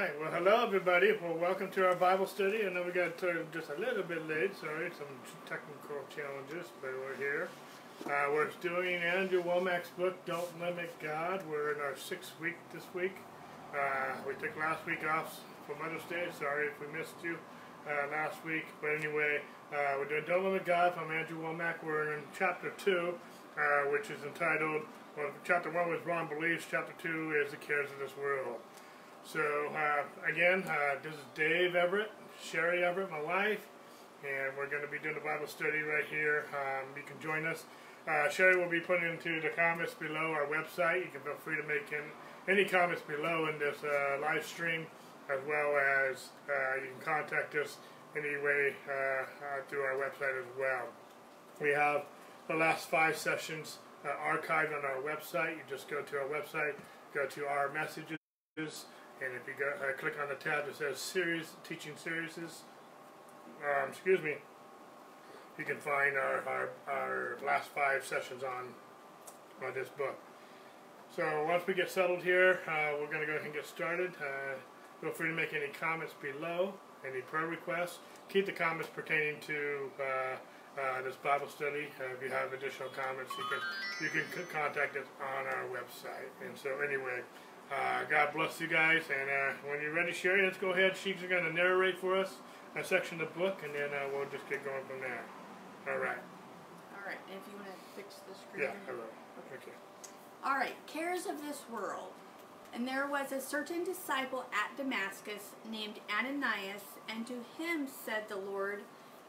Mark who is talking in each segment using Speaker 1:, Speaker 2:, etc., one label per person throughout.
Speaker 1: right. Well, hello, everybody. Well, welcome to our Bible study. I know we got uh, just a little bit late. Sorry, some technical challenges, but we're here. Uh, we're doing Andrew Wommack's book, Don't Limit God. We're in our sixth week this week. Uh, we took last week off for Mother's Day. Sorry if we missed you uh, last week. But anyway, uh, we're doing Don't Limit God from Andrew Wommack. We're in chapter 2, uh, which is entitled, well, chapter 1 was Wrong Beliefs. Chapter 2 is The Cares of This World. So uh, again, uh, this is Dave Everett, Sherry Everett, my wife, and we're going to be doing a Bible study right here. Um, you can join us. Uh, Sherry will be putting into the comments below our website. You can feel free to make in, any comments below in this uh, live stream, as well as uh, you can contact us anyway uh, through our website as well. We have the last five sessions archived on our website. You just go to our website, go to our messages and if you go, uh, click on the tab that says series, teaching series, um, excuse me, you can find our, our, our last five sessions on, on this book. So once we get settled here, uh, we're going to go ahead and get started. Uh, feel free to make any comments below, any prayer requests. Keep the comments pertaining to uh, uh, this Bible study. Uh, if you have additional comments, you can you can contact us on our website. And so anyway, uh, God bless you guys, and uh, when you're ready, Sherry, let's go ahead. She's going to narrate for us a section of the book, and then uh, we'll just get going from there. All right.
Speaker 2: All right, and if you want to fix the screen.
Speaker 1: Yeah, I will. Okay.
Speaker 2: All right, cares of this world. And there was a certain disciple at Damascus named Ananias, and to him said the Lord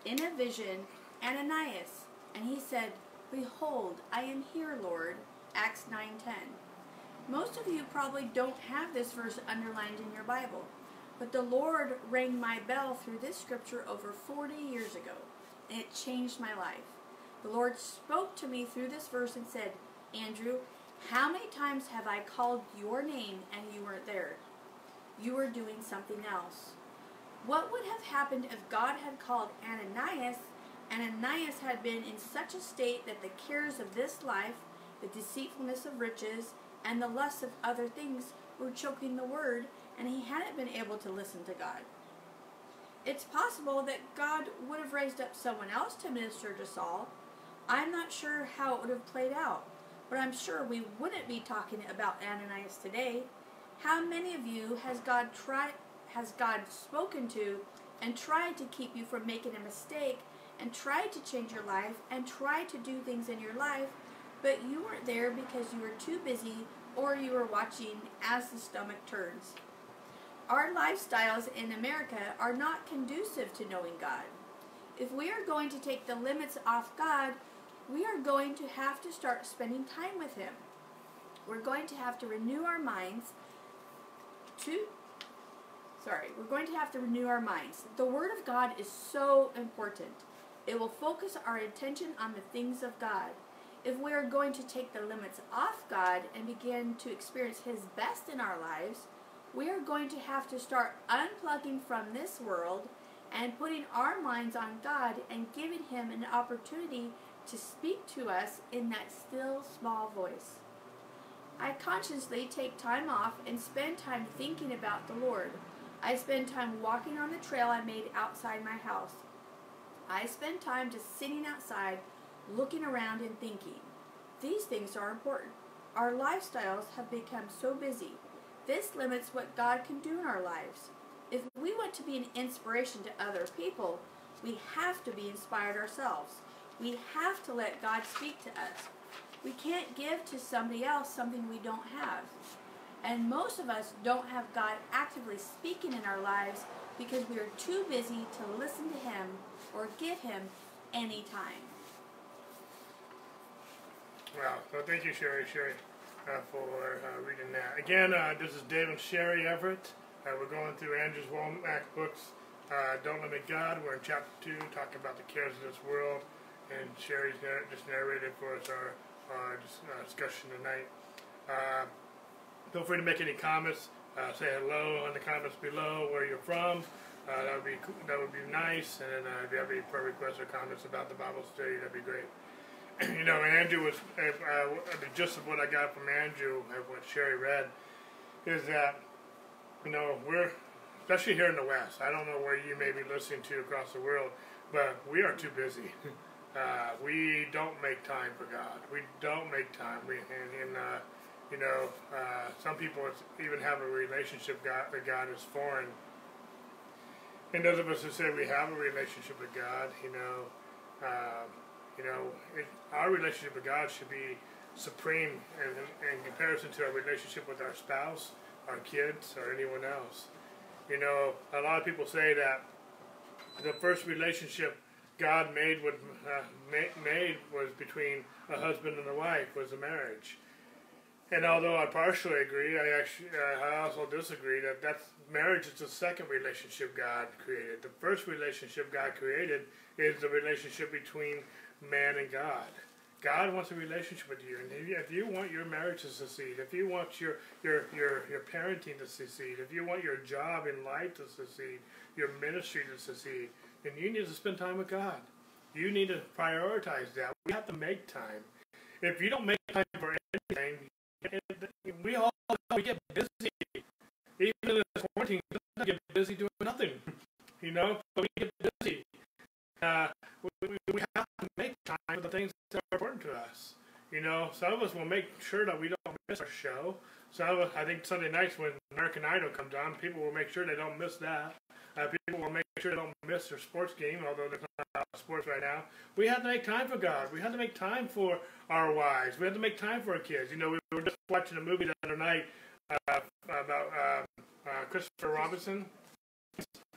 Speaker 2: in a vision, Ananias. And he said, Behold, I am here, Lord. Acts 9.10. Most of you probably don't have this verse underlined in your Bible, but the Lord rang my bell through this scripture over 40 years ago, and it changed my life. The Lord spoke to me through this verse and said, Andrew, how many times have I called your name and you weren't there? You were doing something else. What would have happened if God had called Ananias? Ananias had been in such a state that the cares of this life, the deceitfulness of riches, and the lusts of other things were choking the word, and he hadn't been able to listen to God. It's possible that God would have raised up someone else to minister to Saul. I'm not sure how it would have played out, but I'm sure we wouldn't be talking about Ananias today. How many of you has God tried has God spoken to and tried to keep you from making a mistake and tried to change your life and tried to do things in your life but you weren't there because you were too busy or you were watching as the stomach turns. Our lifestyles in America are not conducive to knowing God. If we are going to take the limits off God, we are going to have to start spending time with Him. We're going to have to renew our minds to sorry, we're going to have to renew our minds. The Word of God is so important. It will focus our attention on the things of God if we are going to take the limits off God and begin to experience His best in our lives, we are going to have to start unplugging from this world and putting our minds on God and giving Him an opportunity to speak to us in that still small voice. I consciously take time off and spend time thinking about the Lord. I spend time walking on the trail I made outside my house. I spend time just sitting outside looking around and thinking, these things are important. Our lifestyles have become so busy. This limits what God can do in our lives. If we want to be an inspiration to other people, we have to be inspired ourselves. We have to let God speak to us. We can't give to somebody else something we don't have. And most of us don't have God actively speaking in our lives because we are too busy to listen to Him or give Him any time.
Speaker 1: Wow. So thank you, Sherry, Sherry, uh, for uh, reading that. Again, uh, this is David Sherry Everett. Uh, we're going through Andrew's Wommack books, uh, Don't Limit God. We're in chapter 2, talking about the cares of this world. And Sherry's narr just narrated for us our, our discussion tonight. feel free to make any comments. say hello in the comments below where you're from. Uh, that would be that would be nice. And uh, if you have any prayer requests or comments about the Bible study, that'd be great. you know, Andrew was, uh, of what I got from Andrew, what Sherry read, is that you know, we're especially here in the West. I don't know where you may be listening to across the world, but we are too busy. Uh, we don't make time for God. We don't make time. We and, and uh, you know, uh, some people even have a relationship God, that God is foreign. And those of us who say we have a relationship with God, you know, um, you know, it, our relationship with God should be supreme in, in comparison to our relationship with our spouse, our kids, or anyone else. You know, a lot of people say that the first relationship God made with uh, made was between a husband and a wife was a marriage. And although I partially agree, I actually uh, I also disagree that that's marriage is the second relationship God created. The first relationship God created is the relationship between man and God. God wants a relationship with you, and if you, if you want your marriage to succeed, if you want your, your your your parenting to succeed, if you want your job in life to succeed, your ministry to succeed, then you need to spend time with God. You need to prioritize that. We have to make time. If you don't make time for anything, we all we get busy. Even in this quarantine, we get busy doing nothing. You know, but we get busy. Uh, we, we have to make time for the things that are important to us. You know, some of us will make sure that we don't miss our show. Some I think Sunday nights when American Idol comes on, people will make sure they don't miss that. Uh, people will make sure they don't miss their sports game, although there's not sports right now. We have to make time for God. We have to make time for our wives. We have to make time for our kids. You know, we were just watching a movie the other night uh, about uh, uh Christopher Robinson.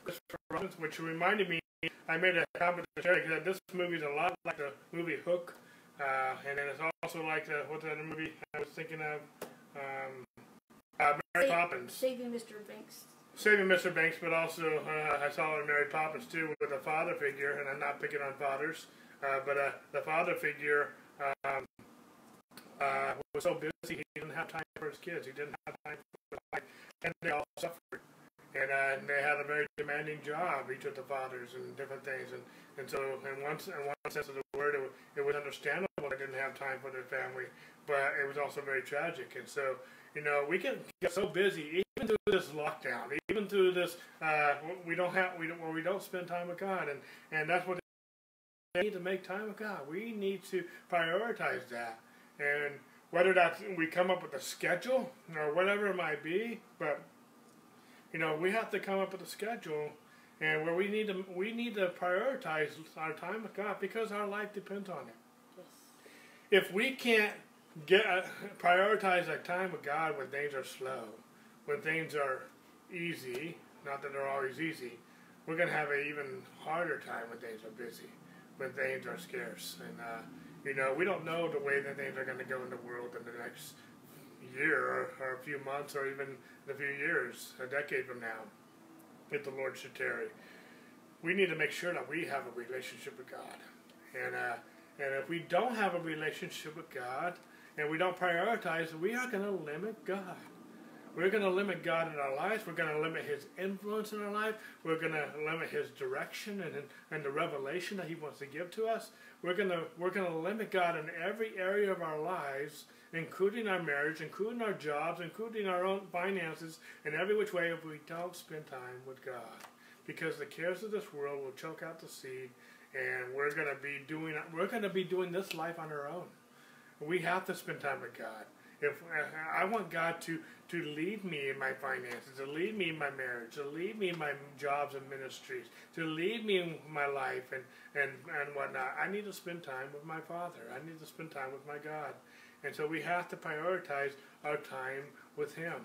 Speaker 1: Christopher Robinson, which reminded me I made a comment to share that this movie is a lot like the movie Hook, uh, and then it's also like the what's that movie I was thinking of? Um, uh, Mary Poppins.
Speaker 2: Saving Mr. Banks.
Speaker 1: Saving Mr. Banks, but also uh, I saw it in Mary Poppins too with a father figure, and I'm not picking on fathers, uh, but uh, the father figure um, uh, was so busy he didn't have time for his kids. He didn't have time for life, and they all suffered and, uh, they had a very demanding job, each of the fathers, and different things. And, and so, in one, in one sense of the word, it, it was understandable they didn't have time for their family, but it was also very tragic. And so, you know, we can get so busy, even through this lockdown, even through this, uh, we don't have, we don't, where we don't spend time with God, and and that's what we need to make time with God. We need to prioritize that, and whether that's we come up with a schedule or whatever it might be, but you know, we have to come up with a schedule and where we need to we need to prioritize our time with God because our life depends on it. Yes. If we can't get uh, prioritize our time with God when things are slow, when things are easy, not that they're always easy, we're going to have an even harder time when things are busy, when things are scarce, and uh, you know we don't know the way that things are going to go in the world in the next year or, or a few months or even a few years, a decade from now, if the Lord should tarry. We need to make sure that we have a relationship with God. And, uh, and if we don't have a relationship with God and we don't prioritize, we are going to limit God. We're going to limit God in our lives. We're going to limit His influence in our life. We're going to limit His direction and, and the revelation that He wants to give to us. We're going to we're going to limit God in every area of our lives including our marriage, including our jobs, including our own finances, in every which way if we don't spend time with God. Because the cares of this world will choke out the seed, and we're going to be doing we're going to be doing this life on our own. We have to spend time with God. If I want God to to lead me in my finances, to lead me in my marriage, to lead me in my jobs and ministries, to lead me in my life and and and whatnot, I need to spend time with my Father. I need to spend time with my God. And so we have to prioritize our time with Him.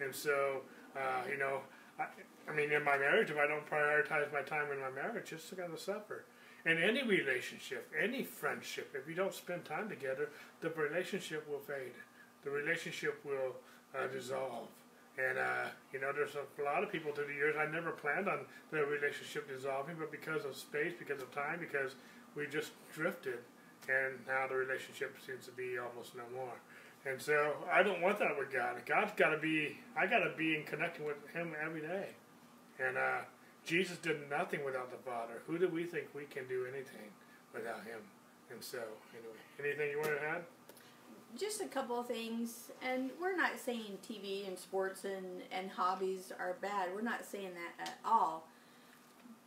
Speaker 1: And so, uh, you know, I, I, mean, in my marriage, if I don't prioritize my time in my marriage, it's going to suffer. In any relationship, any friendship, if you don't spend time together, the relationship will fade. The relationship will uh, dissolve. And, uh, you know, there's a, lot of people through the years, I never planned on the relationship dissolving, but because of space, because of time, because we just drifted, and now the relationship seems to be almost no more. And so I don't want that with God. God's got to be, I got to be in connecting with Him every day. And uh, Jesus did nothing without the Father. Who do we think we can do anything without Him? And so, anyway, anything you want to add?
Speaker 2: just a couple of things, and we're not saying TV and sports and, and hobbies are bad. We're not saying that at all.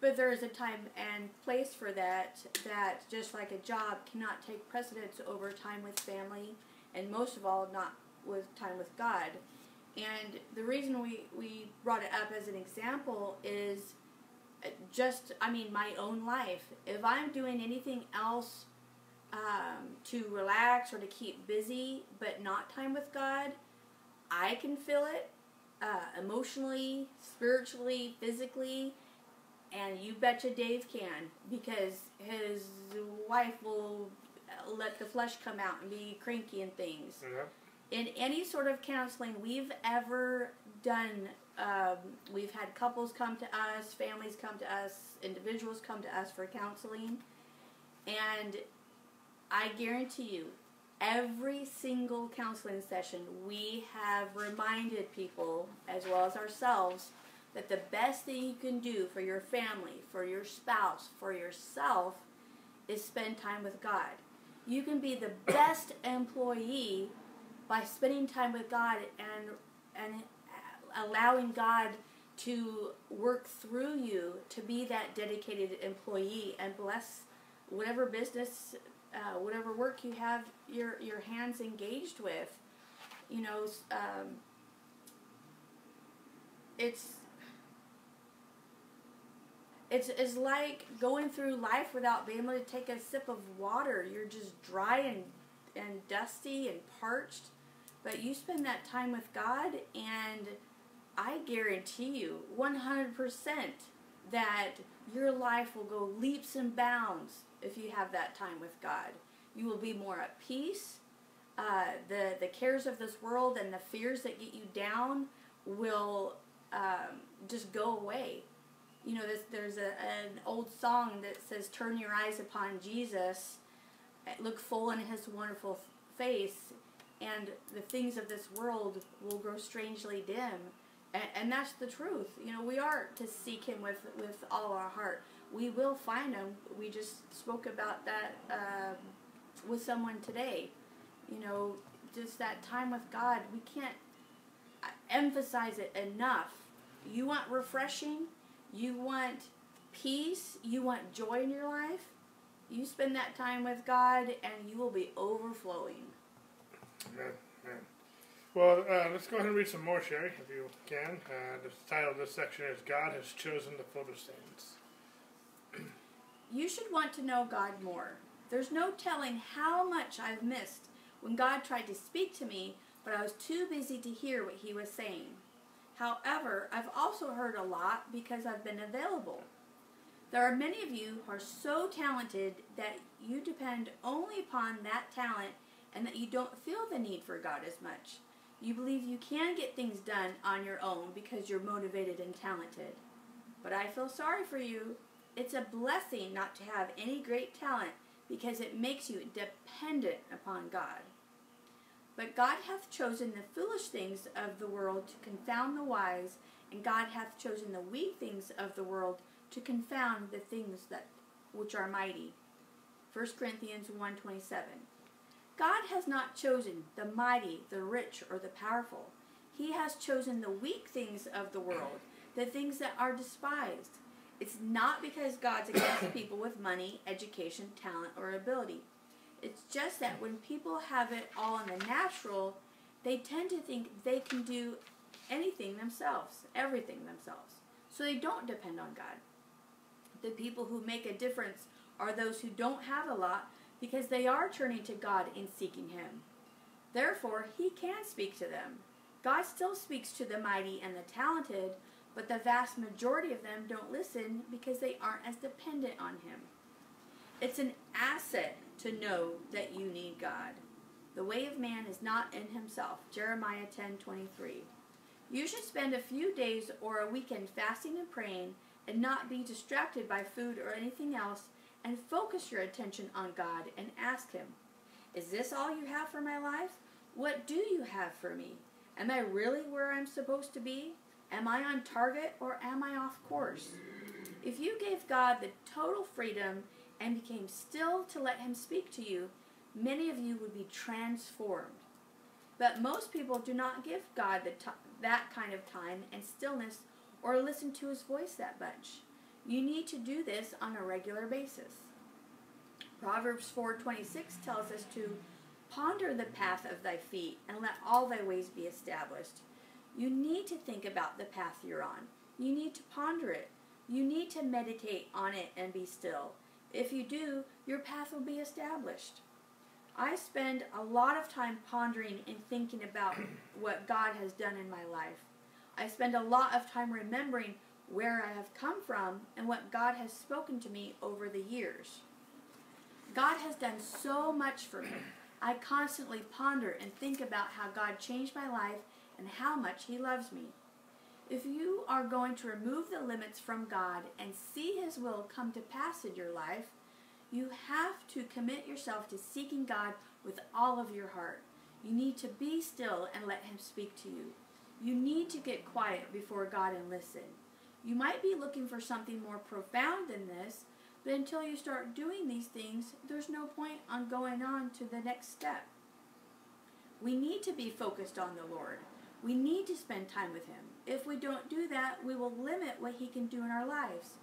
Speaker 2: But there is a time and place for that, that just like a job cannot take precedence over time with family, and most of all, not with time with God. And the reason we, we brought it up as an example is uh, just, I mean, my own life. If I'm doing anything else um, to relax or to keep busy, but not time with God, I can feel it uh, emotionally, spiritually, physically, and you betcha Dave can because his wife will let the flesh come out and be cranky and things.
Speaker 1: Yeah.
Speaker 2: In any sort of counseling we've ever done, um, we've had couples come to us, families come to us, individuals come to us for counseling, and I guarantee you, every single counseling session, we have reminded people, as well as ourselves, that the best thing you can do for your family, for your spouse, for yourself, is spend time with God. You can be the best employee by spending time with God and and allowing God to work through you to be that dedicated employee and bless whatever business uh, whatever work you have your your hands engaged with. You know, um, it's it's it's like going through life without being able to take a sip of water. You're just dry and and dusty and parched. But you spend that time with God, and I guarantee you, 100%, that your life will go leaps and bounds if you have that time with God. You will be more at peace. Uh, the the cares of this world and the fears that get you down will um, just go away. You know, there's, there's a, an old song that says, "Turn your eyes upon Jesus, look full in His wonderful face, and the things of this world will grow strangely dim." And, and that's the truth. You know, we are to seek Him with with all our heart we will find him. We just spoke about that um, with someone today. You know, just that time with God. We can't uh, emphasize it enough. You want refreshing, you want peace, you want joy in your life. You spend that time with God, and you will be overflowing.
Speaker 1: Amen. Amen. Well, uh, let's go ahead and read some more, Sherry, if you can. Uh, the title of this section is God Has Chosen the Foolish Things
Speaker 2: you should want to know God more. There's no telling how much I've missed when God tried to speak to me, but I was too busy to hear what He was saying. However, I've also heard a lot because I've been available. There are many of you who are so talented that you depend only upon that talent and that you don't feel the need for God as much. You believe you can get things done on your own because you're motivated and talented. But I feel sorry for you it's a blessing not to have any great talent because it makes you dependent upon God. But God hath chosen the foolish things of the world to confound the wise, and God hath chosen the weak things of the world to confound the things that which are mighty. 1 Corinthians 1:27. God has not chosen the mighty, the rich, or the powerful. He has chosen the weak things of the world, the things that are despised it's not because God's against people with money, education, talent, or ability. It's just that when people have it all in the natural, they tend to think they can do anything themselves, everything themselves. So they don't depend on God. The people who make a difference are those who don't have a lot because they are turning to God in seeking Him. Therefore, He can speak to them. God still speaks to the mighty and the talented, but the vast majority of them don't listen because they aren't as dependent on Him. It's an asset to know that you need God. The way of man is not in himself. Jeremiah 10:23. You should spend a few days or a weekend fasting and praying and not be distracted by food or anything else and focus your attention on God and ask him, "Is this all you have for my life? What do you have for me? Am I really where I'm supposed to be? Am I on target or am I off course? If you gave God the total freedom and became still to let Him speak to you, many of you would be transformed. But most people do not give God that kind of time and stillness or listen to his voice that much. You need to do this on a regular basis. Proverbs 4:26 tells us to ponder the path of thy feet and let all thy ways be established. You need to think about the path you're on. You need to ponder it. You need to meditate on it and be still. If you do, your path will be established. I spend a lot of time pondering and thinking about what God has done in my life. I spend a lot of time remembering where I have come from and what God has spoken to me over the years. God has done so much for me. I constantly ponder and think about how God changed my life and how much He loves me. If you are going to remove the limits from God and see His will come to pass in your life, you have to commit yourself to seeking God with all of your heart. You need to be still and let Him speak to you. You need to get quiet before God and listen. You might be looking for something more profound than this, but until you start doing these things, there's no point on going on to the next step. We need to be focused on the Lord. We need to spend time with Him. If we don't do that, we will limit what He can do in our lives.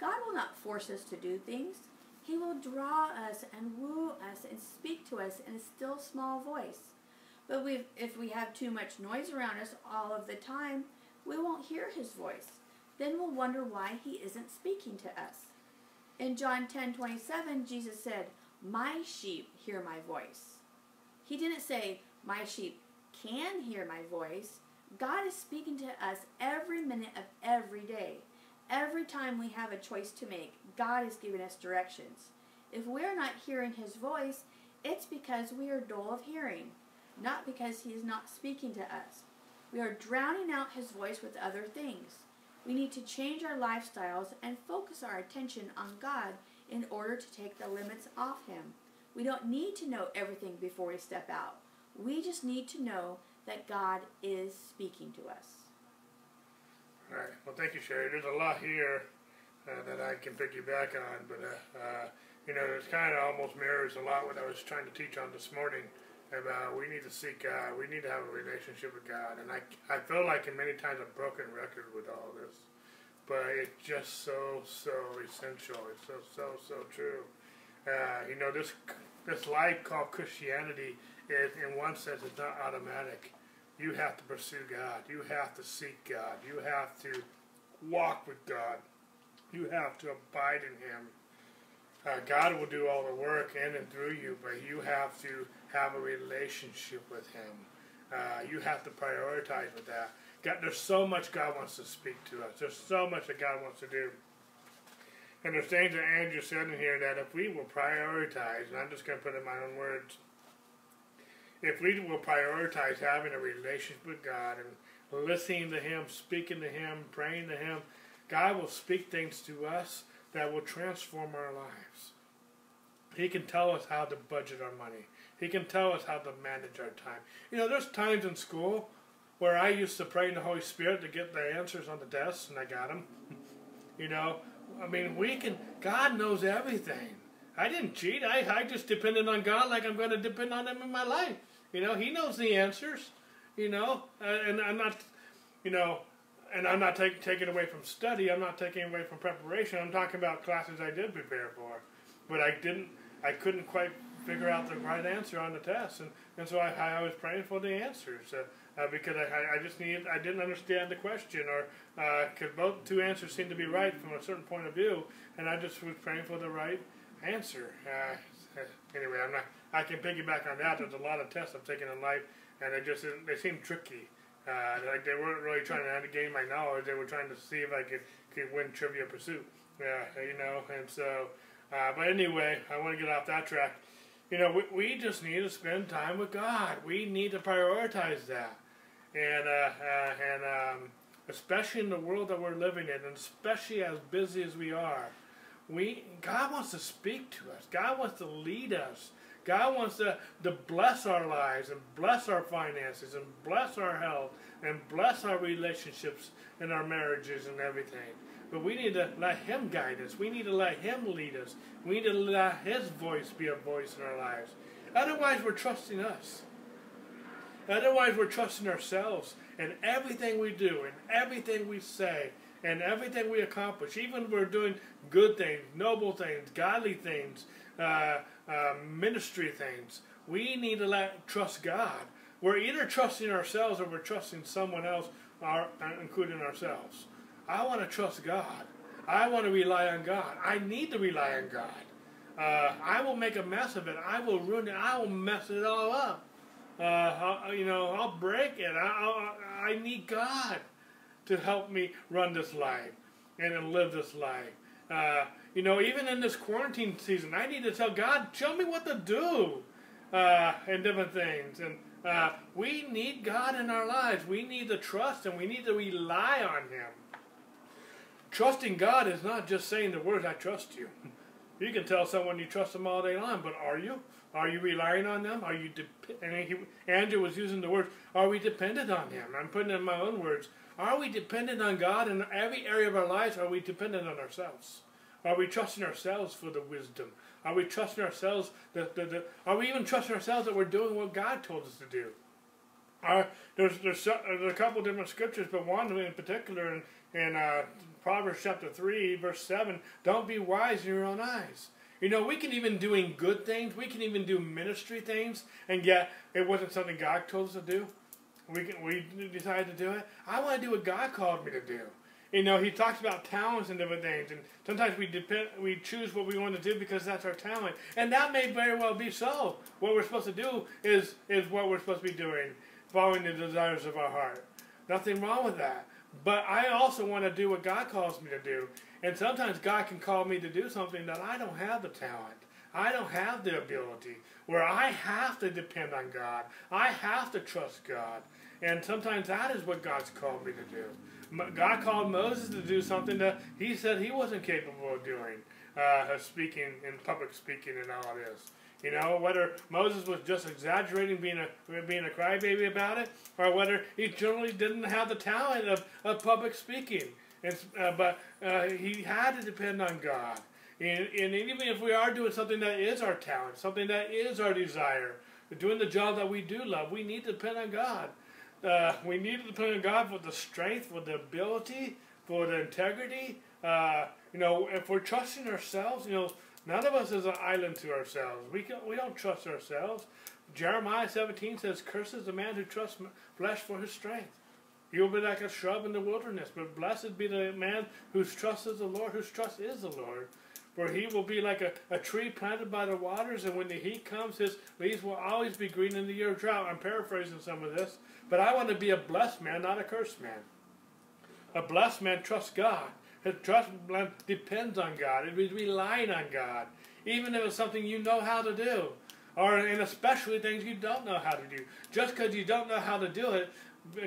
Speaker 2: God will not force us to do things. He will draw us and woo us and speak to us in a still small voice. But if we have too much noise around us all of the time, we won't hear His voice. Then we'll wonder why He isn't speaking to us. In John 10 27, Jesus said, My sheep hear my voice. He didn't say, My sheep can hear my voice. God is speaking to us every minute of every day. Every time we have a choice to make, God is giving us directions. If we're not hearing His voice, it's because we are dull of hearing, not because He is not speaking to us. We are drowning out His voice with other things. We need to change our lifestyles and focus our attention on God in order to take the limits off Him. We don't need to know everything before we step out. We just need to know that God is speaking to us.
Speaker 1: All right. Well, thank you, Sherry. There's a lot here uh, that I can pick you back on, but uh, uh, you know, it kind of almost mirrors a lot what I was trying to teach on this morning about we need to seek God. We need to have a relationship with God, and I I feel like in many times a broken record with all this, but it's just so so essential. It's so so so true. Uh, you know, this this life called Christianity is, in one sense, it's not automatic. You have to pursue God. You have to seek God. You have to walk with God. You have to abide in Him. Uh, God will do all the work in and through you, but you have to have a relationship with Him. Uh, you have to prioritize with that. God, there's so much God wants to speak to us. There's so much that God wants to do. And there's things that Andrew said in here that if we will prioritize, and I'm just going to put in my own words, if we will prioritize having a relationship with God and listening to Him, speaking to Him, praying to Him, God will speak things to us that will transform our lives. He can tell us how to budget our money. He can tell us how to manage our time. You know, there's times in school where I used to pray in the Holy Spirit to get the answers on the test, and I got them. you know, I mean, we can, God knows everything. I didn't cheat. I, I just depended on God like I'm going to depend on Him in my life. You know, He knows the answers. You know, and I'm not, you know, and I'm not take, taking away from study. I'm not taking away from preparation. I'm talking about classes I did prepare for, but I didn't. I couldn't quite figure out the right answer on the test, and, and so I, I was praying for the answers uh, uh, because I, I just needed. I didn't understand the question, or because uh, both two answers seemed to be right from a certain point of view, and I just was praying for the right answer. Uh, anyway, I'm not. I can piggyback on that. There's a lot of tests I've taken in life, and they just they seem tricky. Uh, like they weren't really trying to gain my knowledge. They were trying to see if I could could win Trivia Pursuit. Yeah, you know. And so, uh, but anyway, I want to get off that track. You know, we, we just need to spend time with God. We need to prioritize that, and uh, uh and um, especially in the world that we're living in, and especially as busy as we are, we God wants to speak to us. God wants to lead us. God wants to, to bless our lives and bless our finances and bless our health and bless our relationships and our marriages and everything. But we need to let Him guide us. We need to let Him lead us. We need to let His voice be a voice in our lives. Otherwise, we're trusting us. Otherwise, we're trusting ourselves in everything we do, and everything we say, and everything we accomplish. Even if we're doing good things, noble things, godly things, uh, uh, ministry things. We need to let trust God. We're either trusting ourselves or we're trusting someone else, our, including ourselves. I want to trust God. I want to rely on God. I need to rely on God. Uh, I will make a mess of it. I will ruin it. I will mess it all up. Uh, you know, I'll break it. I, I, I need God to help me run this life and live this life. Uh, you know, even in this quarantine season, I need to tell God, show me what to do uh, and different things. And uh, we need God in our lives. We need to trust and we need to rely on Him. Trusting God is not just saying the words, I trust you. You can tell someone you trust them all day long, but are you? Are you relying on them? Are you? De- and he, Andrew was using the words, "Are we dependent on Him?" I'm putting it in my own words. Are we dependent on God in every area of our lives? Are we dependent on ourselves? Are we trusting ourselves for the wisdom? Are we trusting ourselves that, that, that are we even trusting ourselves that we're doing what God told us to do? There's, there's, there's a couple different scriptures, but one in particular in, in uh, Proverbs chapter 3, verse 7, don't be wise in your own eyes. You know, we can even doing good things, we can even do ministry things, and yet it wasn't something God told us to do. We can, we decided to do it. I want to do what God called me to do. You know, he talks about talents and different things, and sometimes we depend, we choose what we want to do because that's our talent, and that may very well be so. What we're supposed to do is is what we're supposed to be doing, following the desires of our heart. Nothing wrong with that. But I also want to do what God calls me to do. And sometimes God can call me to do something that I don't have the talent. I don't have the ability where I have to depend on God. I have to trust God. And sometimes that is what God's called me to do. God called Moses to do something that he said he wasn't capable of doing, uh, speaking in public speaking and all this. You know, whether Moses was just exaggerating, being a being a crybaby about it, or whether he generally didn't have the talent of, of public speaking. And, uh, but uh, he had to depend on God. And, and even if we are doing something that is our talent, something that is our desire, doing the job that we do love, we need to depend on God. Uh, we need to depend on God for the strength, for the ability, for the integrity. Uh, you know, if we're trusting ourselves, you know, None of us is an island to ourselves. We, can, we don't trust ourselves. Jeremiah 17 says, Curses the man who trusts flesh for his strength. He will be like a shrub in the wilderness, but blessed be the man whose trust is the Lord, whose trust is the Lord. For he will be like a, a tree planted by the waters, and when the heat comes, his leaves will always be green in the year of drought. I'm paraphrasing some of this, but I want to be a blessed man, not a cursed man. A blessed man trusts God. His trust depends on God. It is relying on God, even if it's something you know how to do, or and especially things you don't know how to do. Just because you don't know how to do it,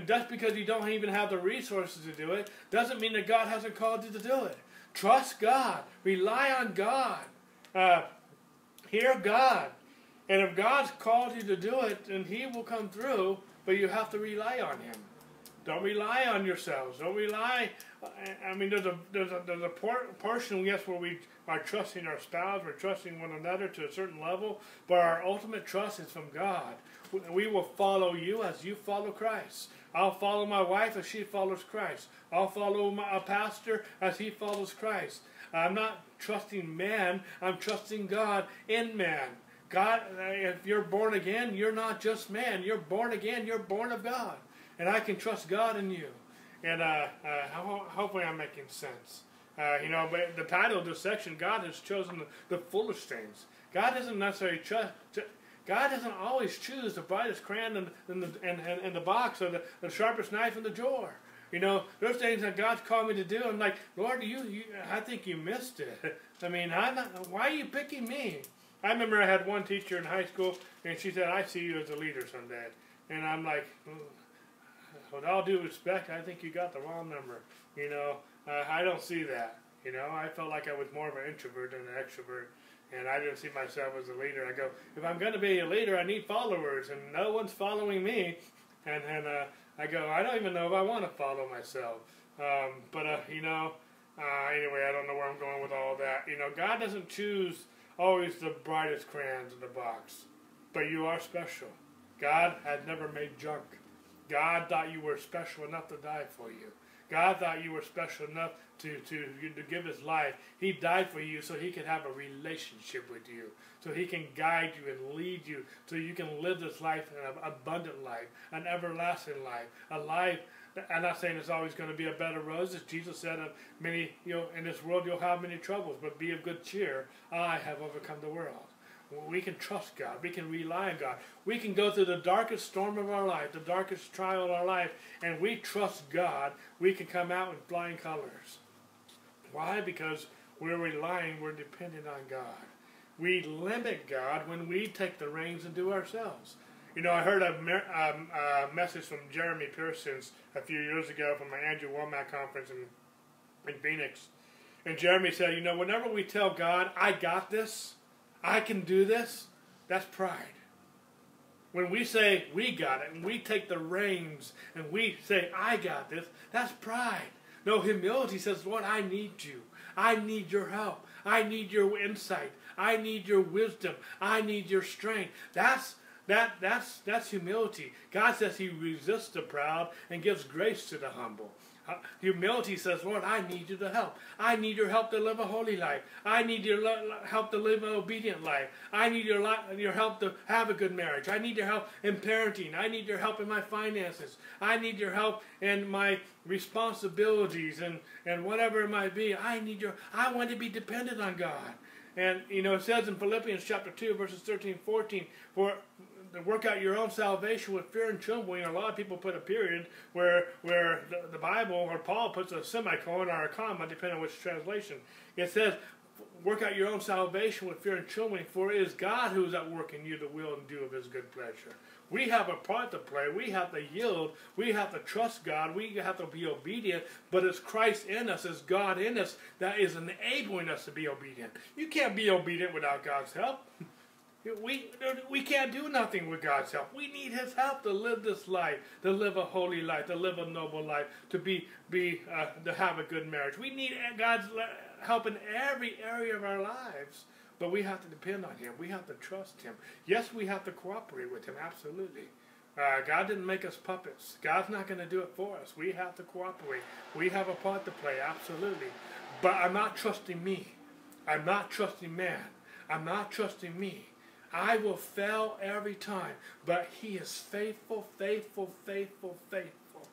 Speaker 1: just because you don't even have the resources to do it, doesn't mean that God hasn't called you to do it. Trust God. Rely on God. Uh, hear God. And if God's called you to do it, then He will come through, but you have to rely on Him. Don't rely on yourselves. Don't rely. I mean, there's a there's a there's a portion, yes, where we are trusting our spouse, we're trusting one another to a certain level, but our ultimate trust is from God. We will follow you as you follow Christ. I'll follow my wife as she follows Christ. I'll follow my, a pastor as he follows Christ. I'm not trusting man. I'm trusting God in man. God, if you're born again, you're not just man. You're born again. You're born of God and I can trust God in you. And uh, uh, hopefully, I'm making sense. Uh, you know, but the title of this section, God has chosen the, the foolish things. God doesn't necessarily trust. God doesn't always choose the brightest crayon in, in, the, in, in the box or the, the sharpest knife in the drawer. You know, there's things that God's called me to do. I'm like, Lord, you, you I think you missed it. I mean, not, why are you picking me? I remember I had one teacher in high school, and she said, I see you as a leader someday. And I'm like, with all due respect, I think you got the wrong number. You know, uh, I don't see that. You know, I felt like I was more of an introvert than an extrovert, and I didn't see myself as a leader. I go, if I'm going to be a leader, I need followers, and no one's following me. And and uh, I go, I don't even know if I want to follow myself. Um, but uh, you know, uh, anyway, I don't know where I'm going with all that. You know, God doesn't choose always the brightest crayons in the box but you are special. God had never made junk. God thought you were special enough to die for you. God thought you were special enough to, to, to give his life. He died for you so he could have a relationship with you, so he can guide you and lead you, so you can live this life, an abundant life, an everlasting life, a life. I'm not saying it's always going to be a bed of roses. Jesus said, of "Many, you know, in this world you'll have many troubles, but be of good cheer. I have overcome the world." We can trust God. We can rely on God. We can go through the darkest storm of our life, the darkest trial of our life, and we trust God. We can come out with flying colors. Why? Because we're relying, we're dependent on God. We limit God when we take the reins and do ourselves. You know, I heard a, um, a message from Jeremy Pearsons a few years ago from an Andrew Wommack conference in, in Phoenix. And Jeremy said, you know, whenever we tell God, I got this, I can do this, that's pride. When we say we got it and we take the reins and we say I got this, that's pride. No, humility says, Lord, I need you. I need your help. I need your insight. I need your wisdom. I need your strength. That's that that's that's humility. God says he resists the proud and gives grace to the humble. Uh, humility says, Lord, I need you to help. I need your help to live a holy life. I need your help to live an obedient life. I need your, your help to have a good marriage. I need your help in parenting. I need your help in my finances. I need your help in my responsibilities and, and whatever it might be. I need your, I want to be dependent on God. And, you know, it says in Philippians chapter 2, verses 13 14, for work out your own salvation with fear and trembling. A lot of people put a period where where the, the Bible or Paul puts a semicolon or a comma, depending on which translation. It says, "Work out your own salvation with fear and trembling, for it is God who is at work in you, the will and do of His good pleasure." We have a part to play. We have to yield. We have to trust God. We have to be obedient. But it's Christ in us, it's God in us that is enabling us to be obedient. You can't be obedient without God's help. We, we can't do nothing with God's help. We need His help to live this life, to live a holy life, to live a noble life, to be, be uh, to have a good marriage. We need God's help in every area of our lives, but we have to depend on Him. We have to trust Him. Yes, we have to cooperate with Him, absolutely. Uh, God didn't make us puppets. God's not going to do it for us. We have to cooperate. We have a part to play, absolutely. But I'm not trusting me. I'm not trusting man. I'm not trusting me. I will fail every time, but He is faithful, faithful, faithful, faithful.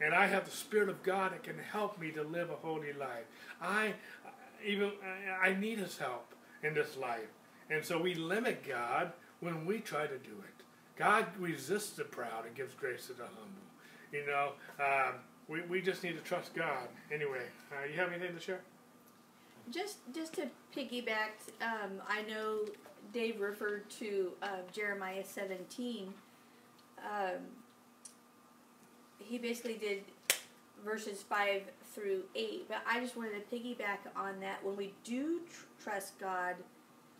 Speaker 1: And I have the Spirit of God that can help me to live a holy life. I even I need His help in this life, and so we limit God when we try to do it. God resists the proud and gives grace to the humble. You know, um, we we just need to trust God. Anyway, uh, you have anything to share?
Speaker 2: Just just to piggyback, um, I know Dave referred to uh, Jeremiah 17, um, he basically did verses 5 through 8. But I just wanted to piggyback on that. When we do tr- trust God,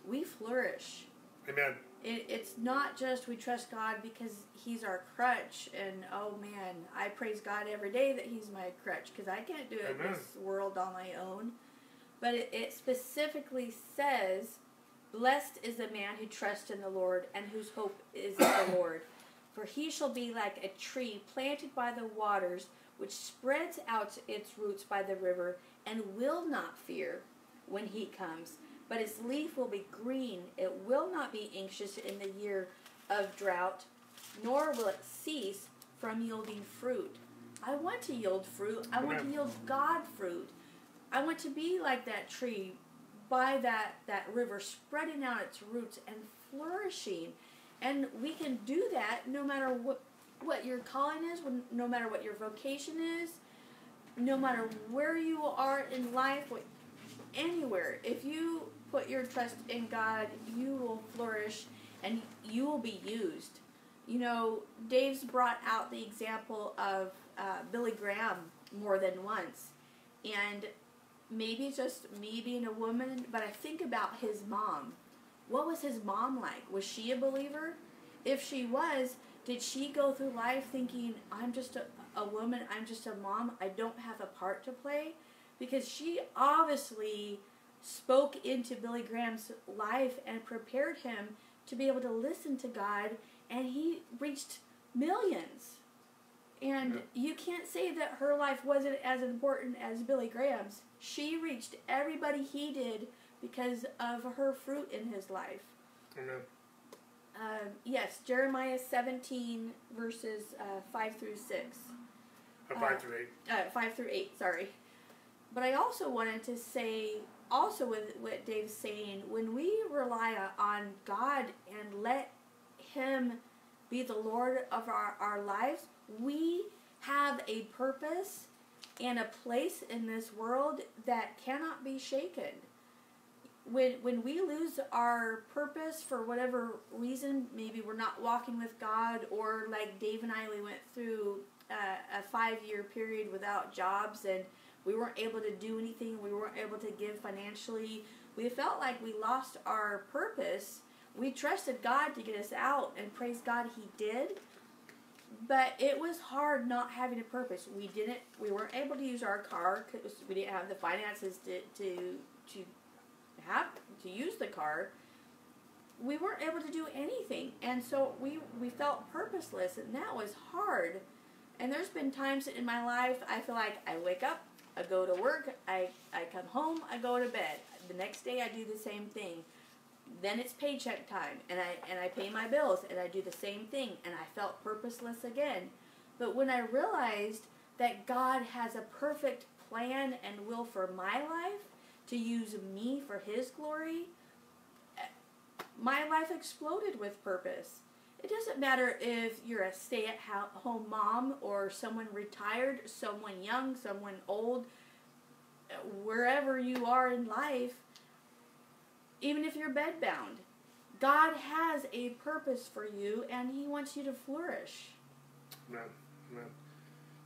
Speaker 2: we flourish.
Speaker 1: Amen.
Speaker 2: It, it's not just we trust God because He's our crutch, and oh man, I praise God every day that He's my crutch because I can't do it in this world on my own. But it, it specifically says Blessed is the man who trusts in the Lord and whose hope is the Lord. For he shall be like a tree planted by the waters, which spreads out its roots by the river, and will not fear when heat comes. But its leaf will be green. It will not be anxious in the year of drought, nor will it cease from yielding fruit. I want to yield fruit. I want to yield God fruit. I want to be like that tree by that, that river, spreading out its roots and flourishing. And we can do that no matter what, what your calling is, no matter what your vocation is, no matter where you are in life, anywhere. If you put your trust in God, you will flourish and you will be used. You know, Dave's brought out the example of uh, Billy Graham more than once. And maybe just me being a woman, but I think about his mom. What was his mom like? Was she a believer? If she was, did she go through life thinking, I'm just a, a woman, I'm just a mom, I don't have a part to play? Because she obviously spoke into Billy Graham's life and prepared him to be able to listen to God, and he reached millions. And
Speaker 1: Yeah.
Speaker 2: you can't say that her life wasn't as important as Billy Graham's. She reached everybody he did because of her fruit in his life.
Speaker 1: Amen.
Speaker 2: Um, yes, Jeremiah 17, verses uh, 5 through 6.
Speaker 1: Uh, five through eight.
Speaker 2: Uh, 5 through 8, sorry. But I also wanted to say, also with what Dave's saying, when we rely on God and let Him be the Lord of our, our lives, we have a purpose and a place in this world that cannot be shaken. When, when we lose our purpose for whatever reason, maybe we're not walking with God, or like Dave and I, we went through a five year period without jobs and we weren't able to do anything, we weren't able to give financially. We felt like we lost our purpose. We trusted God to get us out, and praise God, He did. But it was hard not having a purpose. We didn't. We weren't able to use our car because we didn't have the finances to to to have to use the car. We weren't able to do anything, and so we we felt purposeless, and that was hard. And there's been times in my life I feel like I wake up, I go to work, I I come home, I go to bed. The next day I do the same thing. Then it's paycheck time, and I and I pay my bills, and I do the same thing, and I felt purposeless again. But when I realized that God has a perfect plan and will for my life to use me for His glory, my life exploded with purpose. It doesn't matter if you're a stay at home mom or someone retired, someone young, someone old, wherever you are in life, even if you're bedbound. God has a purpose for you and He wants you to flourish.
Speaker 1: Man, man.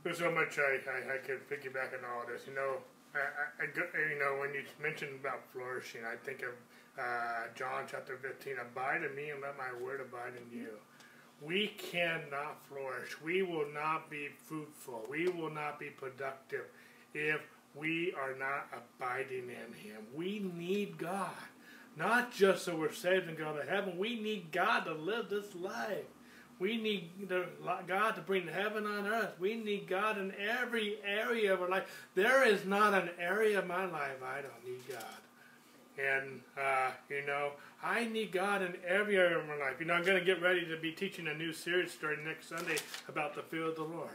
Speaker 1: There's so much I, I, I could piggyback on all this. You know, I, I, I you know, when you mentioned about flourishing, I think of uh, John chapter 15, abide in me and let my word abide in you. We cannot flourish. We will not be fruitful. We will not be productive if we are not abiding in Him. We need God. Not just so we're saved and go to heaven. We need God to live this life. We need God to bring heaven on earth. We need God in every area of our life. There is not an area of my life I don't need God. And, uh, you know, I need God in every area of my life. You know, I'm going to get ready to be teaching a new series starting next Sunday about the fear of the Lord.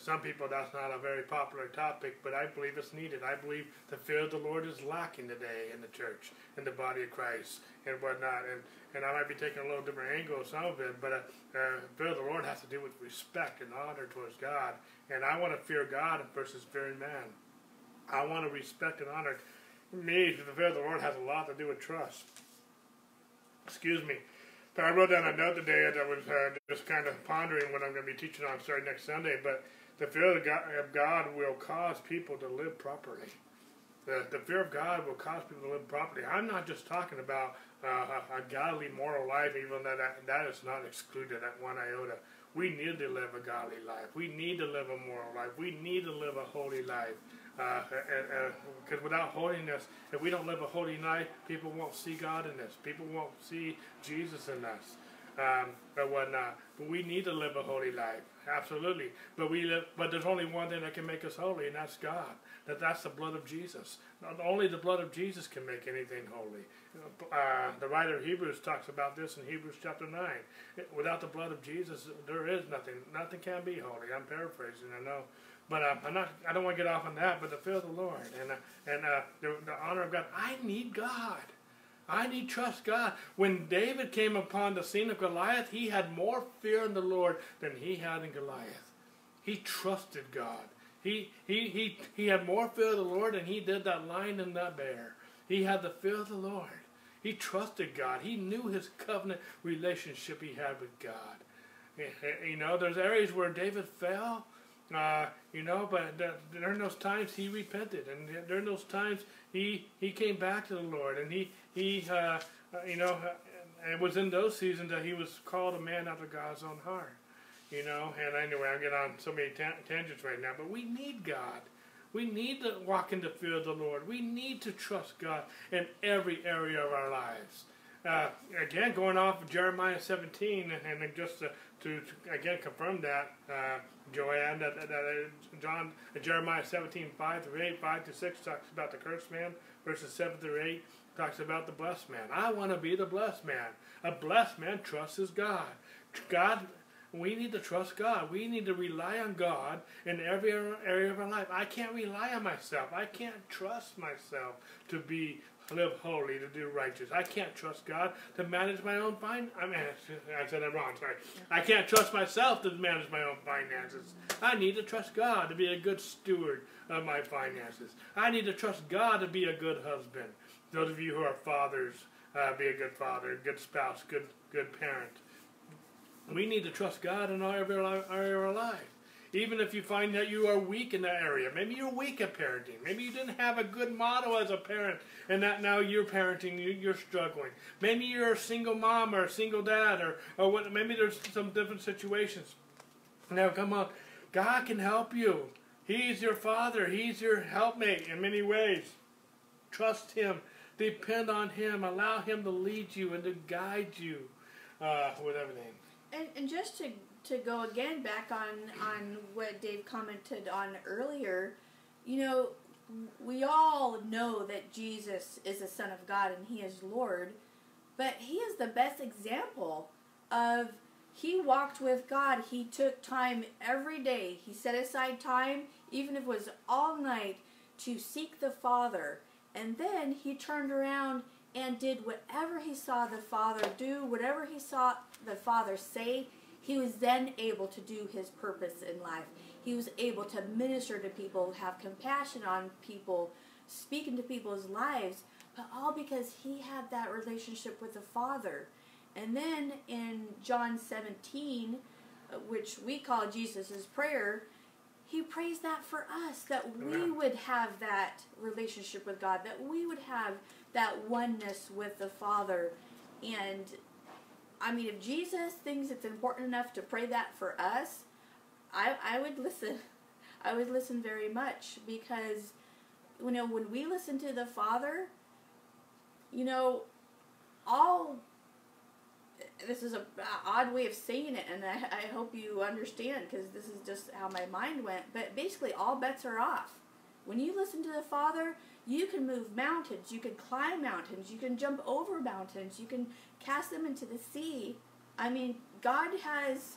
Speaker 1: Some people, that's not a very popular topic, but I believe it's needed. I believe the fear of the Lord is lacking today in the church, in the body of Christ, and whatnot. And, and I might be taking a little different angle of some of it, but uh, uh, fear of the Lord has to do with respect and honor towards God. And I want to fear God versus fearing man. I want to respect and honor. Me, the fear of the Lord has a lot to do with trust. Excuse me. So I wrote down a note today that I was uh, just kind of pondering what I'm going to be teaching on starting next Sunday. But the fear of God, of God will cause people to live properly. The, the fear of God will cause people to live properly. I'm not just talking about uh, a, a godly moral life, even though that, that is not excluded at one iota. We need to live a godly life. We need to live a moral life. We need to live a holy life. Because uh, without holiness, if we don't live a holy life, people won't see God in us. People won't see Jesus in us. Um, whatnot. But we need to live a holy life, absolutely. But we live, but there's only one thing that can make us holy, and that's God. That that's the blood of Jesus. Not only the blood of Jesus can make anything holy. Uh, the writer of Hebrews talks about this in Hebrews chapter nine. Without the blood of Jesus, there is nothing. Nothing can be holy. I'm paraphrasing, I know. But uh, I'm not. I don't want to get off on that. But the fear of the Lord and uh, and uh, the, the honor of God. I need God. I need trust God. When David came upon the scene of Goliath, he had more fear in the Lord than he had in Goliath. He trusted God. He he he he had more fear of the Lord than he did that lion and that bear. He had the fear of the Lord. He trusted God. He knew his covenant relationship he had with God. You know, there's areas where David fell. Uh, you know, but during those times he repented, and during those times he he came back to the Lord, and he he uh, you know, it was in those seasons that he was called a man after God's own heart. You know, and anyway, I'm getting on so many ta- tangents right now, but we need God. We need to walk in the fear of the Lord. We need to trust God in every area of our lives. uh, again, going off of Jeremiah 17, and then just to, again confirm that, uh, Joanne, that, that, that John, Jeremiah 17, 5 through 8, 5 to 6 talks about the cursed man, verses 7 through 8 talks about the blessed man. I want to be the blessed man. A blessed man trusts his God. God we need to trust God. We need to rely on God in every area of our life. I can't rely on myself. I can't trust myself to be live holy, to do righteous. I can't trust God to manage my own fine. I mean, I said that wrong. Sorry. I can't trust myself to manage my own finances. I need to trust God to be a good steward of my finances. I need to trust God to be a good husband. Those of you who are fathers, uh, be a good father, good spouse, good good parent. We need to trust God in our our life. Even if you find that you are weak in that area, maybe you're weak at parenting. Maybe you didn't have a good model as a parent, and that now you're parenting, you're struggling. Maybe you're a single mom or a single dad, or or what? Maybe there's some different situations. Now, come on, God can help you. He's your father. He's your helpmate in many ways. Trust Him. Depend on Him. Allow Him to lead you and to guide you uh, with everything.
Speaker 2: And, and just to to go again back on on what Dave commented on earlier, you know, we all know that Jesus is the Son of God and He is Lord, but He is the best example of He walked with God. He took time every day. He set aside time, even if it was all night, to seek the Father. And then He turned around and did whatever He saw the Father do, whatever He saw the Father say he was then able to do his purpose in life. He was able to minister to people, have compassion on people, speak into people's lives, but all because he had that relationship with the Father. And then in John 17, uh, which we call Jesus' prayer, he prays that for us, that we would have that relationship with God, that we would have that oneness with the Father. And I mean, if Jesus thinks it's important enough to pray that for us, I, I would listen. I would listen very much because, you know, when we listen to the Father, you know, all this is a odd way of saying it, and I, I hope you understand because this is just how my mind went. But basically, all bets are off. When you listen to the Father, you can move mountains, you can climb mountains, you can jump over mountains, you can cast them into the sea. I mean, God has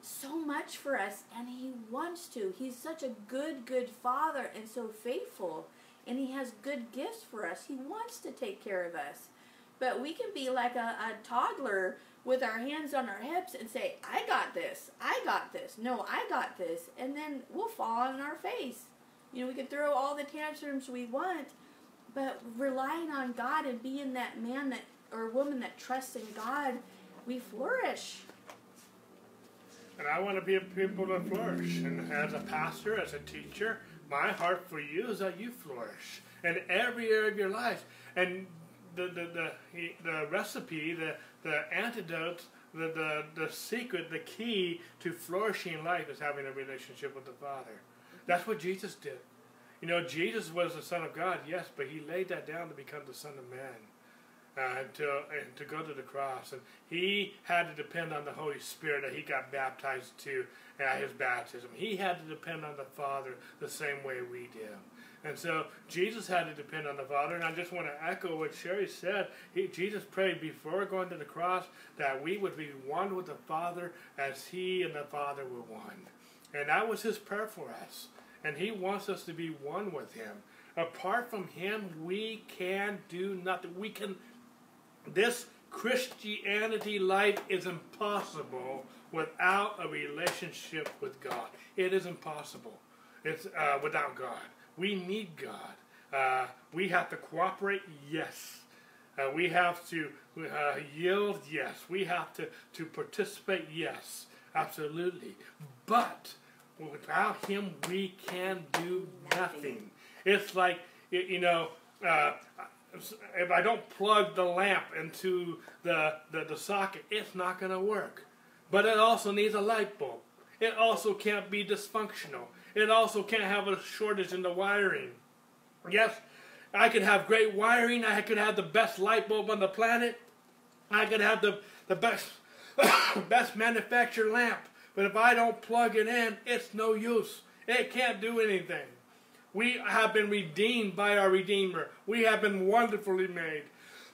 Speaker 2: so much for us and he wants to. He's such a good, good father and so faithful. And he has good gifts for us. He wants to take care of us. But we can be like a, a toddler with our hands on our hips and say, I got this, I got this, no, I got this. And then we'll fall on our face. You know, we can throw all the tantrums we want, but relying on God and being that man that or woman that trusts in God, we flourish.
Speaker 1: And I want to be a people that flourish. And as a pastor, as a teacher, my heart for you is that you flourish in every area of your life. And the the the, the recipe, the the antidote, the, the the secret, the key to flourishing life is having a relationship with the Father. That's what Jesus did. You know, Jesus was the Son of God, yes, but he laid that down to become the Son of Man. Uh, to and to go to the cross, and he had to depend on the Holy Spirit that he got baptized to at his baptism. He had to depend on the Father the same way we do. And so Jesus had to depend on the Father. And I just want to echo what Sherry said. He, Jesus prayed before going to the cross that we would be one with the Father as He and the Father were one. And that was His prayer for us and He wants us to be one with Him. Apart from Him, we can do nothing. We can. This Christianity life is impossible without a relationship with God. It is impossible. It's uh, without God. We need God. Uh, we have to cooperate. Yes. Uh, we have to uh, yield. Yes. We have to to participate. Yes. Absolutely. But Without him, we can do nothing. It's like, you know, uh, if I don't plug the lamp into the, the, the socket, it's not going to work. But it also needs a light bulb. It also can't be dysfunctional. It also can't have a shortage in the wiring. Yes, I could have great wiring. I could have the best light bulb on the planet. I could have the, the best, best manufactured lamp, but if I don't plug it in, it's no use. It can't do anything. We have been redeemed by our Redeemer. We have been wonderfully made.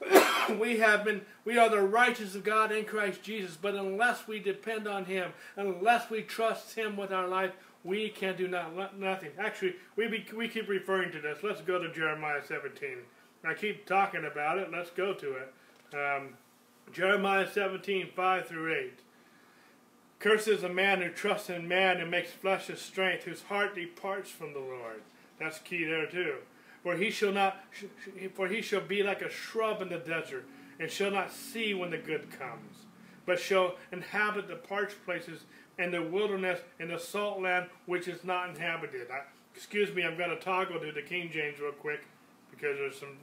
Speaker 1: we have been we are the righteous of God in Christ Jesus, but unless we depend on him, unless we trust him with our life, we can do not, nothing. Actually, we be, we keep referring to this. Let's go to Jeremiah 17. I keep talking about it. Let's go to it. Um, Jeremiah 17, 5 through 8. Cursed is a man who trusts in man and makes flesh his strength, whose heart departs from the Lord. That's key there too. For he shall not, for he shall be like a shrub in the desert, and shall not see when the good comes, but shall inhabit the parched places and the wilderness and the salt land which is not inhabited. I, excuse me, I'm going to toggle to the King James real quick because there's some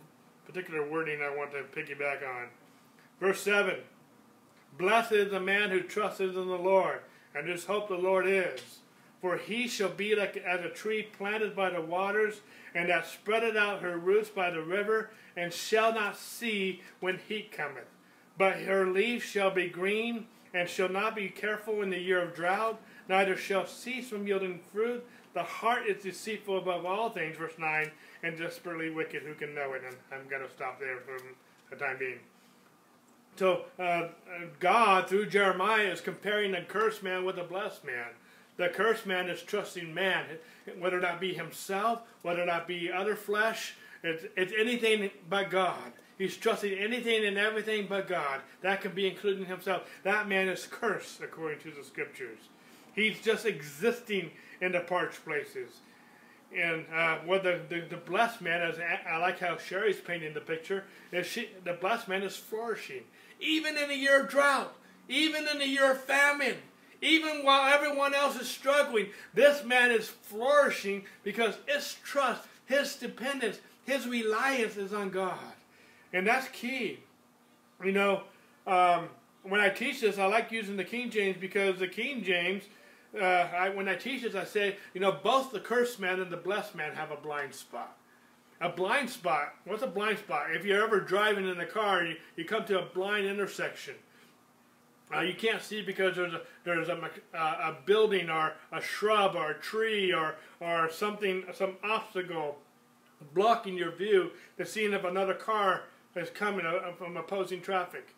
Speaker 1: particular wording I want to piggyback on. Verse 7 Blessed is the man who trusts in the Lord, and whose hope the Lord is. For he shall be like as a tree planted by the waters, and that spreadeth out her roots by the river, and shall not see when heat cometh. But her leaf shall be green, and shall not be careful in the year of drought, neither shall cease from yielding fruit. The heart is deceitful above all things, verse 9, and desperately wicked. Who can know it? And I'm going to stop there for the time being. So uh, God, through Jeremiah, is comparing the cursed man with the blessed man. The cursed man is trusting man, whether that be himself, whether that be other flesh. It's, it's anything but God. He's trusting anything and everything but God. That can be including himself. That man is cursed, according to the scriptures. He's just existing in the parched places. And uh, the, the, the, blessed man, as I like how Sherry's painting the picture, is she, the blessed man is flourishing. Even in a year of drought, even in a year of famine, even while everyone else is struggling, this man is flourishing because his trust, his dependence, his reliance is on God. And that's key. You know, um, when I teach this, I like using the King James because the King James, uh, I, when I teach this, I say, you know, both the cursed man and the blessed man have a blind spot. A blind spot, what's a blind spot? If you're ever driving in a car, you, you come to a blind intersection uh, you can't see because there's a there's a, uh, a building or a shrub or a tree or or something some obstacle blocking your view to seeing if another car is coming uh, from opposing traffic.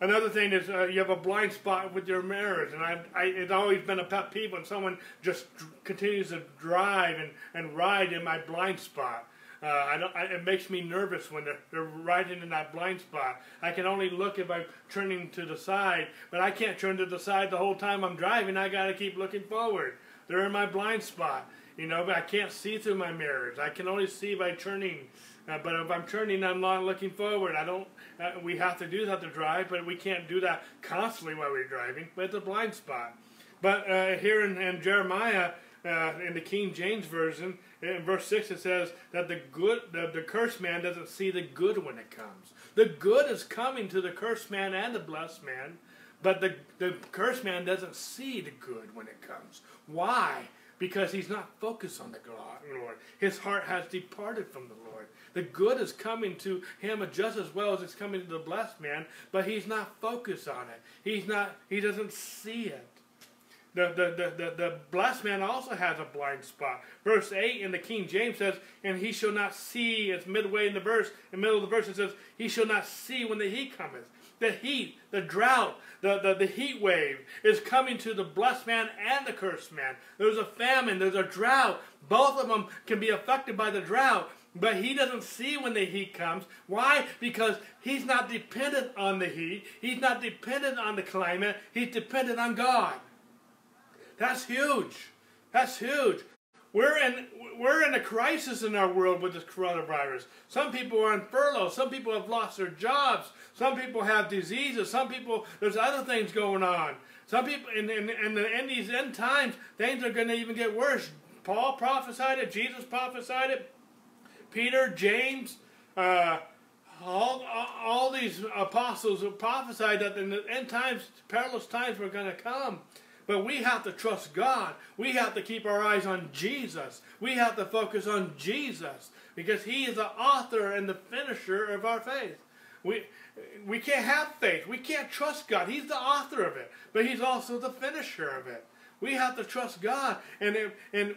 Speaker 1: Another thing is uh, you have a blind spot with your mirrors, and I, I, it's always been a pet peeve when someone just continues to drive and, and ride in my blind spot. Uh, I don't, I, it makes me nervous when they're, they're riding in that blind spot. I can only look if I'm turning to the side, but I can't turn to the side the whole time I'm driving. I got to keep looking forward. They're in my blind spot, you know, but I can't see through my mirrors. I can only see by turning. Uh, but if I'm turning, I'm not looking forward. I don't. Uh, we have to do that to drive, but we can't do that constantly while we're driving. But it's a blind spot. But uh, here in, in Jeremiah, uh, in the King James version, in verse 6 it says that the good the, the cursed man doesn't see the good when it comes. The good is coming to the cursed man and the blessed man, but the, the cursed man doesn't see the good when it comes. Why? Because he's not focused on the Lord. His heart has departed from the Lord. The good is coming to him just as well as it's coming to the blessed man, but he's not focused on it. He's not he doesn't see it. The, the, the, the, blessed man also has a blind spot. Verse 8 in the King James says, And he shall not see, it's midway in the verse, in the middle of the verse it says, He shall not see when the heat cometh. The heat, the drought, the, the, the heat wave is coming to the blessed man and the cursed man. There's a famine, there's a drought. Both of them can be affected by the drought. But he doesn't see when the heat comes. Why? Because he's not dependent on the heat. He's not dependent on the climate. He's dependent on God. That's huge. That's huge. We're in we're in a crisis in our world with this coronavirus. Some people are on furlough. Some people have lost their jobs. Some people have diseases. Some people there's other things going on. Some people in in, in, the, in these end times things are going to even get worse. Paul prophesied it. Jesus prophesied it. Peter, James, uh, all, all these apostles prophesied that in the end times, perilous times were going to come. But we have to trust God. We have to keep our eyes on Jesus. We have to focus on Jesus because He is the author and the finisher of our faith. We, we can't have faith. We can't trust God. He's the author of it, but He's also the finisher of it. We have to trust God. And, and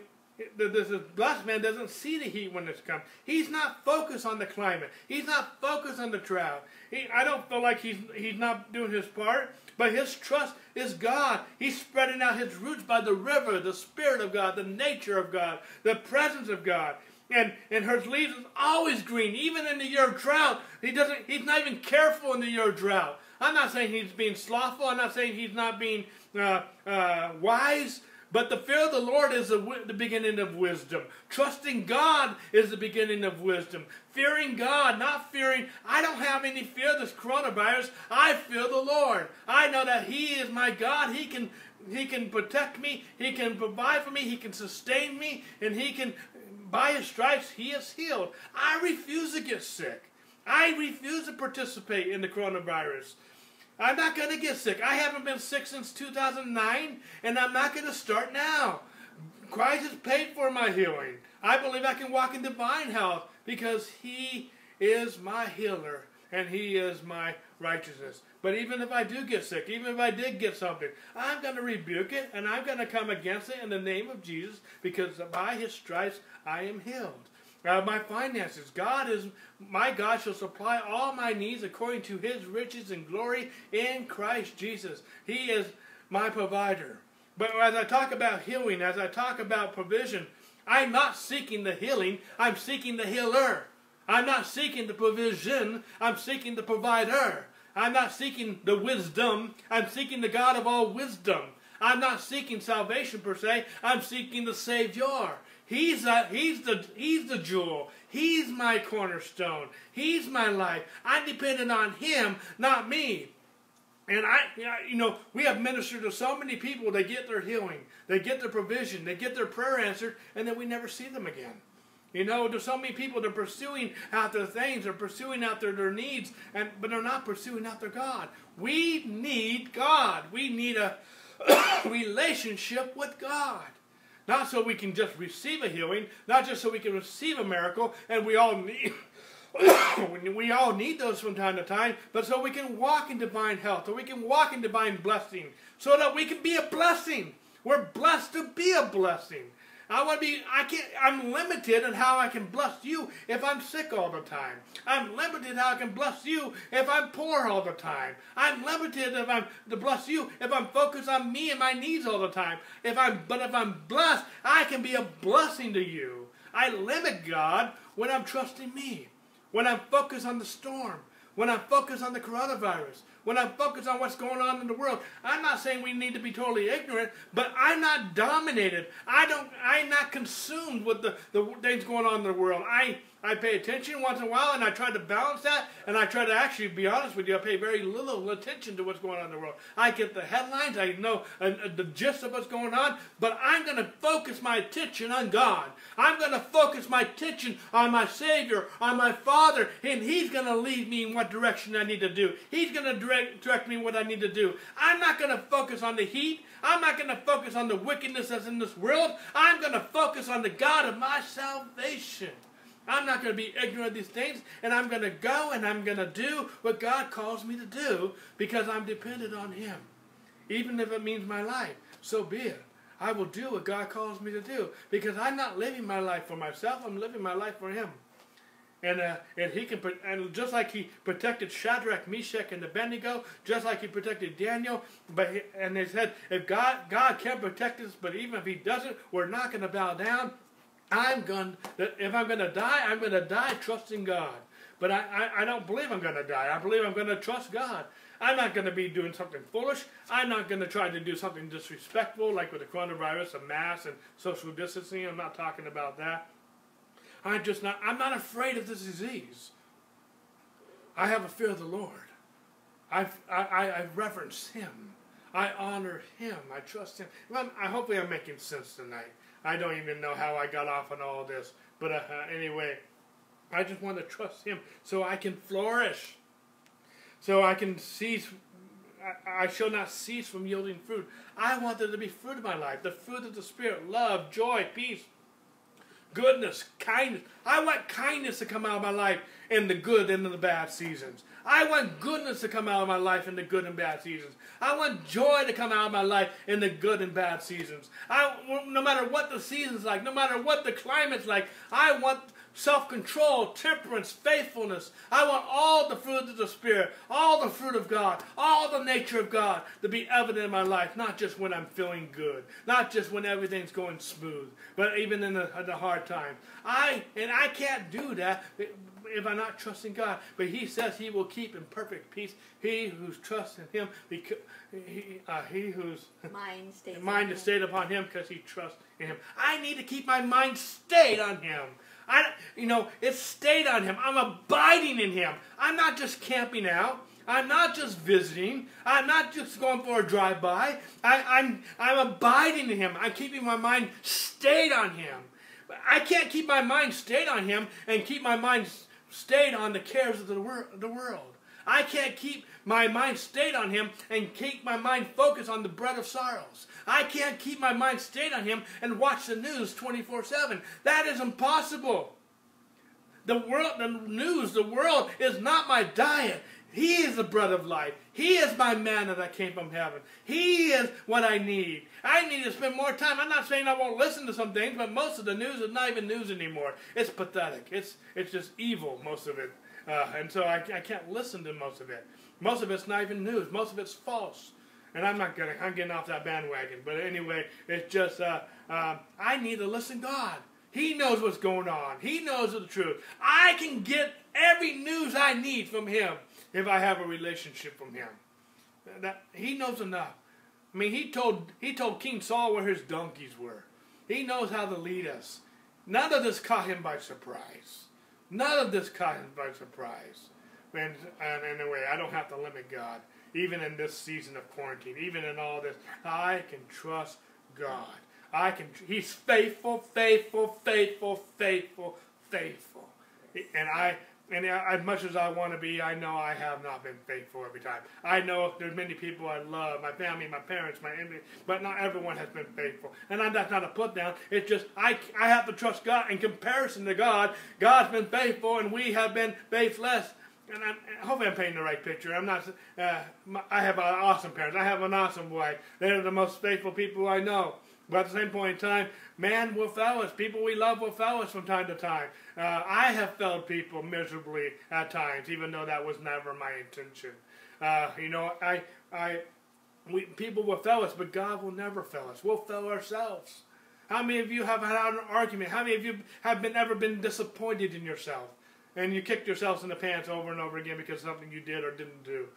Speaker 1: the, blessed man doesn't see the heat when it's come. He's not focused on the climate. He's not focused on the drought. He, I don't feel like he's, he's not doing his part, but his trust is God. He's spreading out his roots by the river, the Spirit of God, the nature of God, the presence of God. And, and her leaves is always green, even in the year of drought. He doesn't, he's not even careful in the year of drought. I'm not saying he's being slothful. I'm not saying he's not being uh, uh, wise. But the fear of the Lord is the, the beginning of wisdom. Trusting God is the beginning of wisdom. Fearing God, not fearing, I don't have any fear of this coronavirus. I fear the Lord. I know that He is my God. He can, he can protect me. He can provide for me. He can sustain me. And He can, by His stripes, He is healed. I refuse to get sick. I refuse to participate in the coronavirus. I'm not going to get sick. I haven't been sick since 2009, and I'm not going to start now. Christ has paid for my healing. I believe I can walk in divine health because He is my healer and He is my righteousness. But even if I do get sick, even if I did get something, I'm going to rebuke it and I'm going to come against it in the name of Jesus because by His stripes I am healed uh, my finances. God is my God shall supply all my needs according to his riches and glory in Christ Jesus. He is my provider. But as I talk about healing, as I talk about provision, I'm not seeking the healing, I'm seeking the healer. I'm not seeking the provision, I'm seeking the provider. I'm not seeking the wisdom, I'm seeking the God of all wisdom. I'm not seeking salvation per se, I'm seeking the Savior. He's, a, he's, the, he's the jewel. He's my cornerstone. He's my life. I'm dependent on Him, not me. And I, you know, we have ministered to so many people. They get their healing, they get their provision, they get their prayer answered, and then we never see them again. You know, there's so many people that are pursuing after things, they're pursuing after their needs, and but they're not pursuing after God. We need God. We need a relationship with God. Not so we can just receive a healing, not just so we can receive a miracle, and we all need we all need those from time to time, but so we can walk in divine health, so we can walk in divine blessing, so that we can be a blessing. We're blessed to be a blessing. I want to be, I can't, I'm limited in how I can bless you if I'm sick all the time. I'm limited how I can bless you if I'm poor all the time. I'm limited if I'm to bless you if I'm focused on me and my needs all the time. If I'm, but if I'm blessed, I can be a blessing to you. I limit God when I'm trusting me, when I'm focused on the storm, when I'm focused on the coronavirus, when I focus on what's going on in the world. I'm not saying we need to be totally ignorant, but I'm not dominated. I don't. I'm not consumed with the, the things going on in the world. I I pay attention once in a while, and I try to balance that, and I try to actually be honest with you. I pay very little attention to what's going on in the world. I get the headlines, I know uh, the gist of what's going on, but I'm going to focus my attention on God. I'm going to focus my attention on my Savior, on my Father, and He's going to lead me in what direction I need to do. He's going to direct, direct me what I need to do. I'm not going to focus on the heat. I'm not going to focus on the wickedness that's in this world. I'm going to focus on the God of my salvation. I'm not going to be ignorant of these things, and I'm going to go and I'm going to do what God calls me to do because I'm dependent on Him. Even if it means my life, so be it. I will do what God calls me to do because I'm not living my life for myself. I'm living my life for Him. And uh, and he can and just like he protected Shadrach, Meshach, and Abednego, just like he protected Daniel. But he, and they said, if God God can protect us, but even if He doesn't, we're not going to bow down. I'm going if I'm going to die, I'm going to die trusting God. But I, I, I don't believe I'm going to die. I believe I'm going to trust God. I'm not going to be doing something foolish. I'm not going to try to do something disrespectful, like with the coronavirus, a mask, and social distancing. I'm not talking about that. I'm just not. I'm not afraid of this disease. I have a fear of the Lord. I, I, I reverence Him. I honor Him. I trust Him. Well, I hopefully I'm making sense tonight. I don't even know how I got off on all this. But uh, anyway, I just want to trust Him so I can flourish. So I can cease. I, I shall not cease from yielding fruit. I want there to be fruit in my life the fruit of the Spirit love, joy, peace, goodness, kindness. I want kindness to come out of my life in the good and in the bad seasons. I want goodness to come out of my life in the good and bad seasons. I want joy to come out of my life in the good and bad seasons. I, no matter what the season's like, no matter what the climate's like, I want self control, temperance, faithfulness. I want all the fruit of the Spirit, all the fruit of God, all the nature of God to be evident in my life, not just when I'm feeling good, not just when everything's going smooth, but even in the, the hard times. I and I can't do that if I'm not trusting God. But He says He will keep in perfect peace he who's trusting Him, because he, uh, he whose
Speaker 2: mind, stays
Speaker 1: mind is stayed upon Him because he trusts in Him. I need to keep my mind stayed on Him. I, you know, it's stayed on him. I'm abiding in him. I'm not just camping out. I'm not just visiting. I'm not just going for a drive-by. I, I'm, I'm abiding in him. I'm keeping my mind stayed on him. I can't keep my mind stayed on him and keep my mind stayed on the cares of the, wor- the world. I can't keep my mind stayed on him and keep my mind focused on the bread of sorrows. I can't keep my mind stayed on him and watch the news 24 7. That is impossible. The world, the news, the world is not my diet. He is the bread of life. He is my manna that came from heaven. He is what I need. I need to spend more time. I'm not saying I won't listen to some things, but most of the news is not even news anymore. It's pathetic. It's it's just evil, most of it. Uh, and so I, I can't listen to most of it. Most of it's not even news. Most of it's false. And I'm not getting, I'm getting off that bandwagon. But anyway, it's just, uh, uh, I need to listen to God. He knows what's going on. He knows the truth. I can get every news I need from Him if I have a relationship from Him. That, he knows enough. I mean, he told, he told King Saul where his donkeys were. He knows how to lead us. None of this caught him by surprise. None of this caught him by surprise. And, and anyway, I don't have to limit God, even in this season of quarantine, even in all this. I can trust God. I can. He's faithful, faithful, faithful, faithful, faithful. And I, and as much as I want to be, I know I have not been faithful every time. I know there's many people I love, my family, my parents, my enemy, but not everyone has been faithful. And I, that's not a put down. It's just I, I have to trust God. In comparison to God, God's been faithful, and we have been faithless. And I'm, hopefully I'm painting the right picture. I'm not. Uh, I have awesome parents. I have an awesome wife. They're the most faithful people I know. But at the same point in time, man will fail us. People we love will fail us from time to time. Uh, I have failed people miserably at times, even though that was never my intention. Uh, you know, I, I, we, people will fail us, but God will never fail us. We'll fail ourselves. How many of you have had an argument? How many of you have been ever been disappointed in yourself? And you kicked yourselves in the pants over and over again because something you did or didn't do.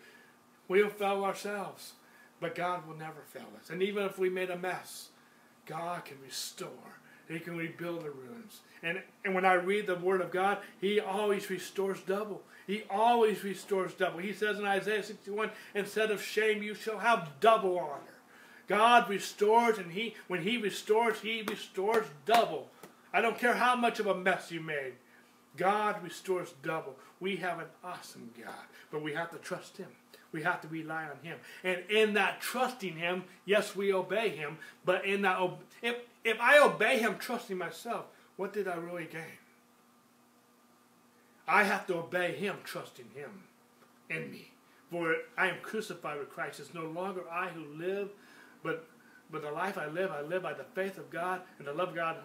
Speaker 1: We'll fail ourselves, but God will never fail us. And even if we made a mess, God can restore. He can rebuild the ruins. And, and when I read the Word of God, He always restores double. He always restores double. He says in Isaiah 61, instead of shame, you shall have double honor. God restores, and He when He restores, He restores double. I don't care how much of a mess you made. God restores double. We have an awesome God, but we have to trust Him. We have to rely on Him. And in that trusting Him, yes, we obey Him, but in that, if, if I obey Him trusting myself, what did I really gain? I have to obey Him trusting Him in me. For I am crucified with Christ. It's no longer I who live, but, but the life I live, I live by the faith of God and the love of God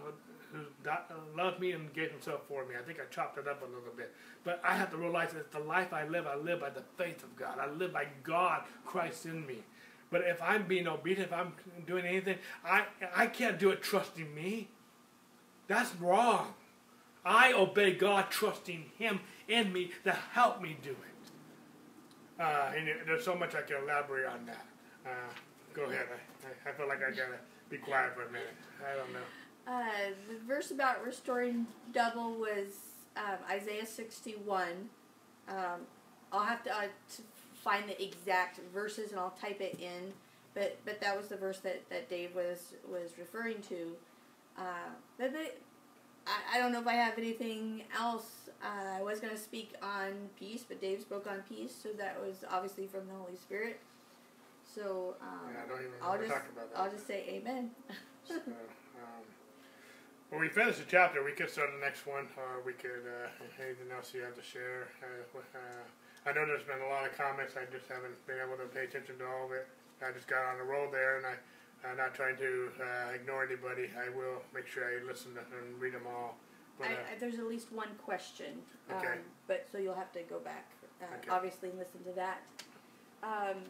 Speaker 1: loved me and gave himself for me. I think I chopped it up a little bit. But I have to realize that the life I live, I live by the faith of God. I live by God, Christ in me. But if I'm being obedient, if I'm doing anything, I, I can't do it trusting me. That's wrong. I obey God, trusting Him in me to help me do it. Uh, and there's so much I can elaborate on that. Uh, go ahead. I, I feel like I gotta be quiet for a minute. I don't know.
Speaker 2: Uh, the verse about restoring double was um, Isaiah 61. Um, I'll have to, uh, to, find the exact verses and I'll type it in. But but that was the verse that, that Dave was was referring to. Uh, but, but I, I don't know if I have anything else. Uh, I was going to speak on peace, but Dave spoke on peace, so that was obviously from the Holy Spirit. So um,
Speaker 1: yeah, I'll just
Speaker 2: I'll just say Amen.
Speaker 1: so, when we finish the chapter, we could start the next one, or we could, uh, anything else you have to share. Uh, uh, I know there's been a lot of comments. I just haven't been able to pay attention to all of it. I just got on the roll there, and I, I'm not trying to uh, ignore anybody. I will make sure I listen to and read them all. But,
Speaker 2: I,
Speaker 1: uh,
Speaker 2: I, there's at least one question, um,
Speaker 1: Okay.
Speaker 2: but so you'll have to go back, uh,
Speaker 1: Okay.
Speaker 2: obviously, and listen to that. Um,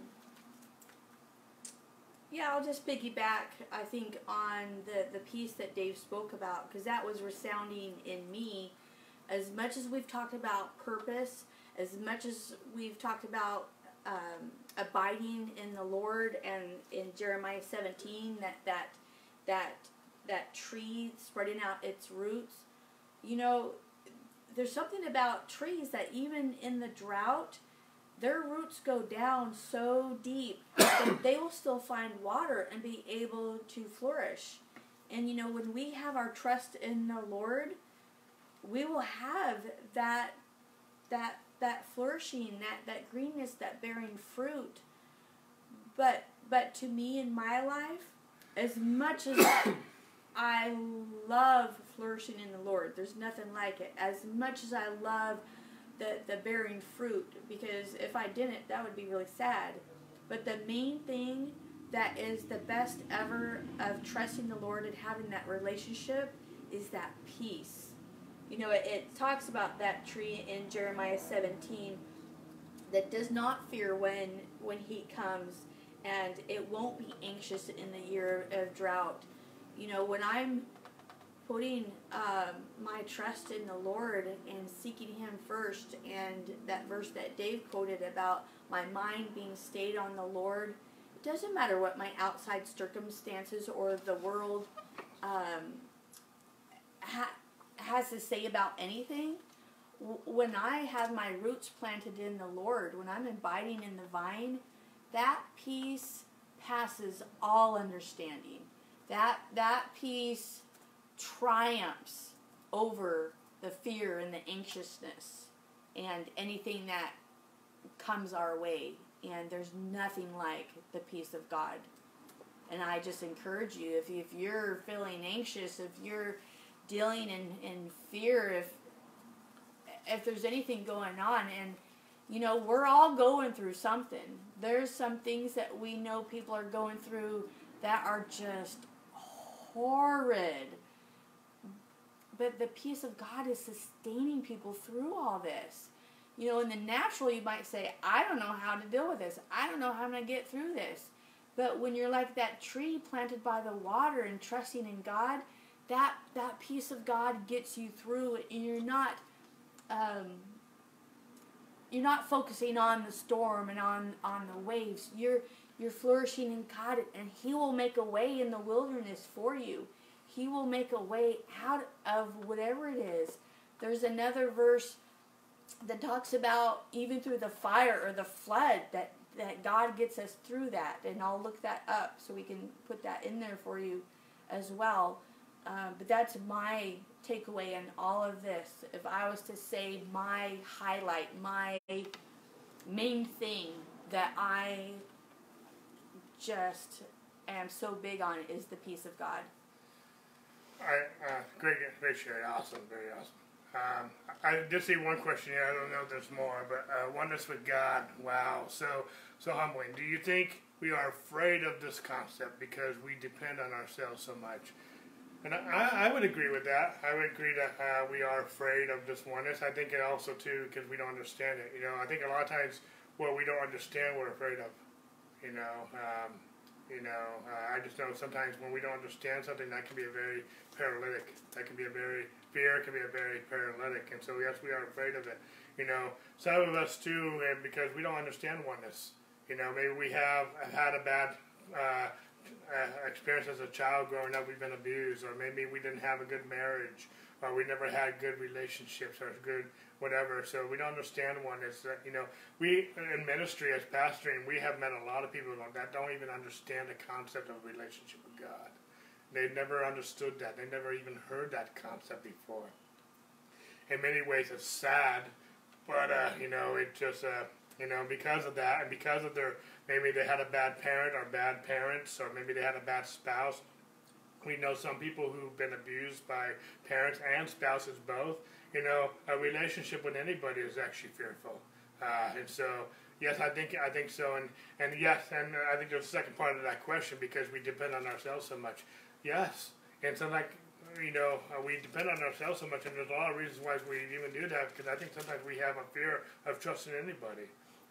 Speaker 2: yeah, I'll just piggyback. I think on the the peace that Dave spoke about because that was resounding in me. As much as we've talked about purpose, as much as we've talked about um, abiding in the Lord, and in Jeremiah 17, that that that that tree spreading out its roots, you know, there's something about trees that even in the drought, their roots go down so deep that they will still find water and be able to flourish. And you know, when we have our trust in the Lord, we will have that that that flourishing, that that greenness, that bearing fruit. But but to me in my life, as much as I love flourishing in the Lord, there's nothing like it. As much as I love the the bearing fruit, because if I didn't, that would be really sad. But the main thing that is the best ever of trusting the Lord and having that relationship is that peace. You know, it, it talks about that tree in Jeremiah 17 that does not fear when when heat comes and it won't be anxious in the year of drought. You know, when I'm putting um, my trust in the Lord and seeking Him first, and that verse that Dave quoted about my mind being stayed on the Lord, it doesn't matter what my outside circumstances or the world um, ha- has to say about anything. When I have my roots planted in the Lord, when I'm abiding in the vine, that peace passes all understanding. That that peace triumphs over the fear and the anxiousness and anything that comes our way. And there's nothing like the peace of God. And I just encourage you if, if you're feeling anxious, if you're dealing in, in fear, if if there's anything going on, and you know, we're all going through something. There's some things that we know people are going through that are just horrid. But the peace of God is sustaining people through all this. You know, in the natural, you might say, I don't know how to deal with this. I don't know how I'm going to get through this. But when you're like that tree planted by the water and trusting in God, that, that peace of God gets you through and you're not. Um, you're not focusing on the storm and on, on the waves. You're you're flourishing in God, and He will make a way in the wilderness for you. He will make a way out of whatever it is. There's another verse that talks about even through the fire or the flood that that God gets us through that, and I'll look that up so we can put that in there for you as well. Um, but that's my takeaway in all of this. If I was to say my highlight, my main thing that I just am so big on is the peace of God.
Speaker 1: I, uh, great, great share. Awesome, very awesome. Um, I did see one question here. I don't know if there's more, but uh, oneness with God. Wow, so so humbling. Do you think we are afraid of this concept because we depend on ourselves so much? And I, I would agree with that. I would agree that uh, we are afraid of this oneness. I think it also too because we don't understand it. You know, I think a lot of times what we don't understand, we're afraid of. You know, um, you know, uh, I just know sometimes when we don't understand something, that can be a very paralytic. That can be a very fear can be a very paralytic, and so yes, we are afraid of it. You know, some of us too, and because we don't understand oneness. You know, maybe we have had a bad uh, uh, experience as a child growing up. We've been abused, or maybe we didn't have a good marriage, or we never had good relationships, or good whatever. So we don't understand oneness. That you know, we in ministry as pastoring, we have met a lot of people that don't even understand the concept of relationship with God. They never understood that. They never even heard that concept before. In many ways, it's sad, but uh, you know, it just uh, you know because of that, and because of their maybe they had a bad parent or bad parents, or maybe they had a bad spouse. We know some people who've been abused by parents and spouses both. You know, a relationship with anybody is actually fearful. Uh, and so, yes, I think I think so, and and yes, and I think there's a second part of that question because we depend on ourselves so much. Yes, and so like you know, uh, we depend on ourselves so much, and there's a lot of reasons why we even do that. Because I think sometimes we have a fear of trusting anybody.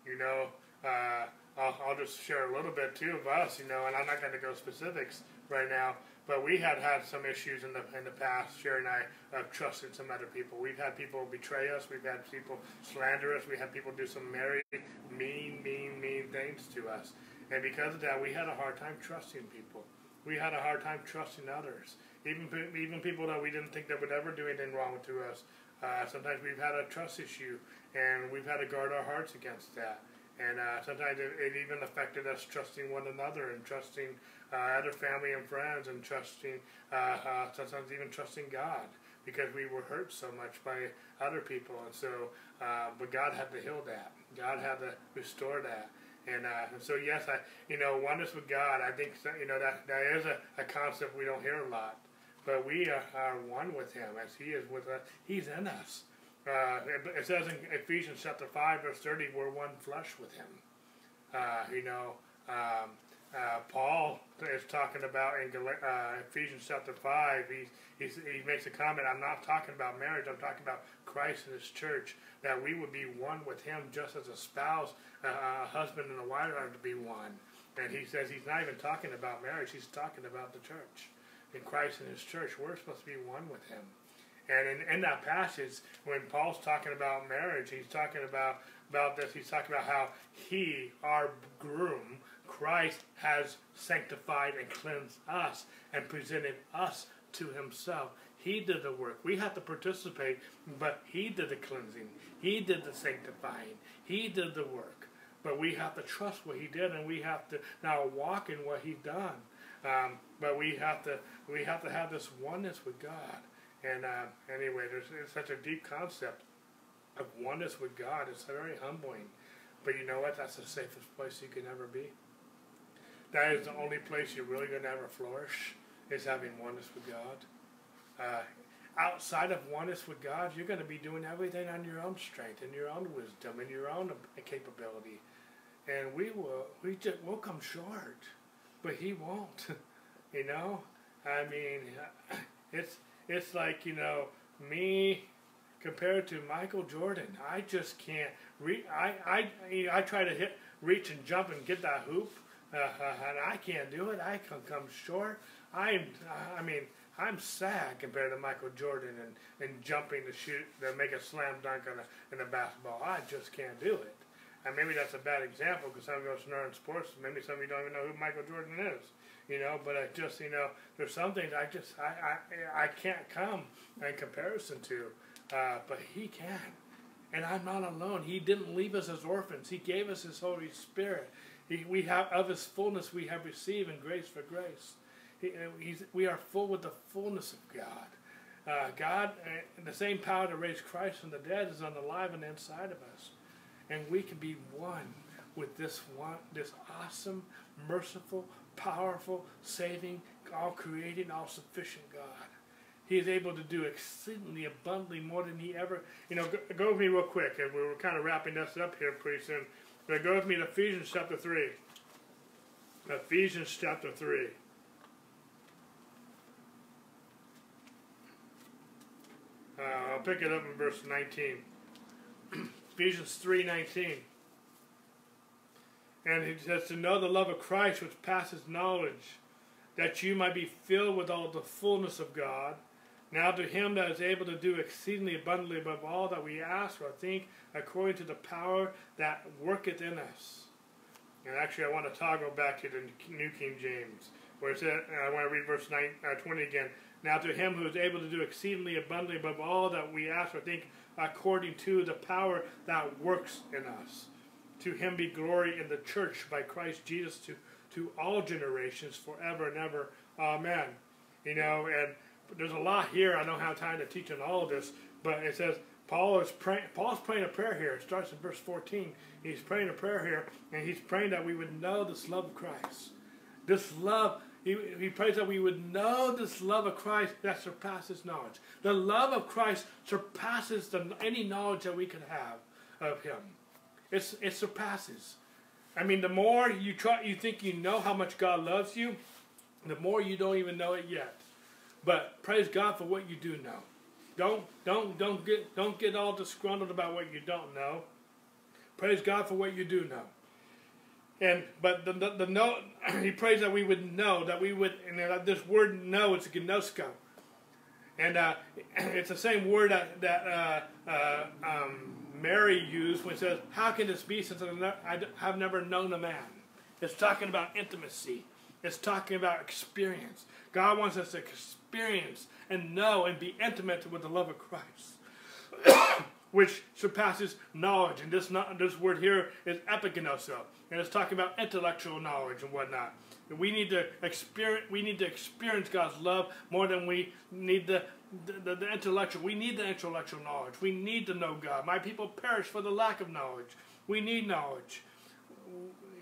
Speaker 1: You know, uh, I'll, I'll just share a little bit too of us. You know, and I'm not going to go specifics right now, but we had had some issues in the in the past. Sherry and I of trusting some other people. We've had people betray us. We've had people slander us. We had people do some very mean, mean, mean things to us. And because of that, we had a hard time trusting people. We had a hard time trusting others even even people that we didn't think that would ever do anything wrong to us. Uh, sometimes we've had a trust issue, and we've had to guard our hearts against that. And uh, sometimes it, it, even affected us trusting one another and trusting uh, other family and friends and trusting, uh, uh, sometimes even trusting God because we were hurt so much by other people. And so, uh, but God had to heal that. God had to restore that. And, uh, and so, yes, I, you know, oneness with God, I think, you know, that, that is a, a concept we don't hear a lot but we are, are one with Him as He is with us. He's in us. Uh, it, says in Ephesians chapter 5, verse 30, we're one flesh with Him. You know, um, uh, Paul is talking about in uh, Ephesians chapter 5, he, he makes a comment, I'm not talking about marriage, I'm talking about Christ and His church, that we would be one with Him just as a spouse, uh, a husband and a wife are to be one. And he says he's not even talking about marriage, he's talking about the church in Christ and His church. We're supposed to be one with Him. And in, in that passage, when Paul's talking about marriage, he's talking about, about this. He's talking about how he, our groom, Christ, has sanctified and cleansed us and presented us to himself. He did the work. We have to participate, but he did the cleansing. He did the sanctifying. He did the work. But we have to trust what he did, and we have to now walk in what he done. Um, but we have to we have to have this oneness with God. And uh, anyway, there's it's such a deep concept of oneness with God. It's very humbling. But you know what? That's the safest place you can ever be. That is the only place you're really going to ever flourish is having oneness with God. Uh, outside of oneness with God, you're going to be doing everything on your own strength and your own wisdom and your own capability, and we will we just we'll come short but he won't. you know, I mean, it's it's like you know me compared to Michael Jordan. I just can't. Re- I I I try to hit, reach and jump and get that hoop, and I can't do it. I can come short. I'm. I mean. I'm sad compared to Michael Jordan and, and jumping to shoot to make a slam dunk on a, in a basketball. I just can't do it. And maybe that's a bad example because some of us know in sports, maybe some of you don't even know who Michael Jordan is. You know, but I just, you know, there's some things I just, I, I, I can't come in comparison to, uh, but he can. And I'm not alone. He didn't leave us as orphans. He gave us His Holy Spirit. He, we have of His fullness we have received in grace for grace. He, we are full with the fullness of God. Uh, God, uh, the same power to raise Christ from the dead is on the alive and inside of us and we can be one with this one, this awesome, merciful, powerful, saving, all creating, all sufficient God. He is able to do exceedingly abundantly more than he ever. You know, go, go with me real quick, and we're kind of wrapping this up here pretty soon. But go with me to Ephesians chapter three. Ephesians chapter three. Uh, I'll pick it up in verse 19. Ephesians 3.19. And he says, To know the love of Christ which passes knowledge, that you might be filled with all the fullness of God. Now to him that is able to do exceedingly abundantly above all that we ask or think, according to the power that worketh in us. And actually, I want to toggle back to the New King James, where it says, I want to read verse 9, uh, 20 again. Now to him who is able to do exceedingly abundantly above all that we ask or think, according to the power that works in us. To him be glory in the church by Christ Jesus to, to all generations forever and ever. Amen. You know, and there's a lot here. I don't have time to teach on all of this, but it says Paul is praying. Paul's praying a prayer here. It starts in verse 14. He's praying a prayer here, and he's praying that we would know this love of Christ. This love he, he prays that we would know this love of Christ that surpasses knowledge. The love of Christ surpasses the, any knowledge that we could have of Him. It's, it surpasses. I mean, the more you try, you think you know how much God loves you, the more you don't even know it yet. But praise God for what you do know. Don't don't don't get don't get all disgruntled about what you don't know. Praise God for what you do know. And but the the, the no, he prays that we would know that we would and this word know it's gnosko, and uh, it's the same word that that uh, uh, um, Mary used when it says, "How can this be since I have never known a man?" It's talking about intimacy. It's talking about experience. God wants us to experience and know and be intimate with the love of Christ, which surpasses knowledge. And this, not, this word here is epigenoso, and it's talking about intellectual knowledge and whatnot. We need to experience. We need to experience God's love more than we need the the, the, intellectual. We need the intellectual knowledge. We need to know God. My people perish for the lack of knowledge. We need knowledge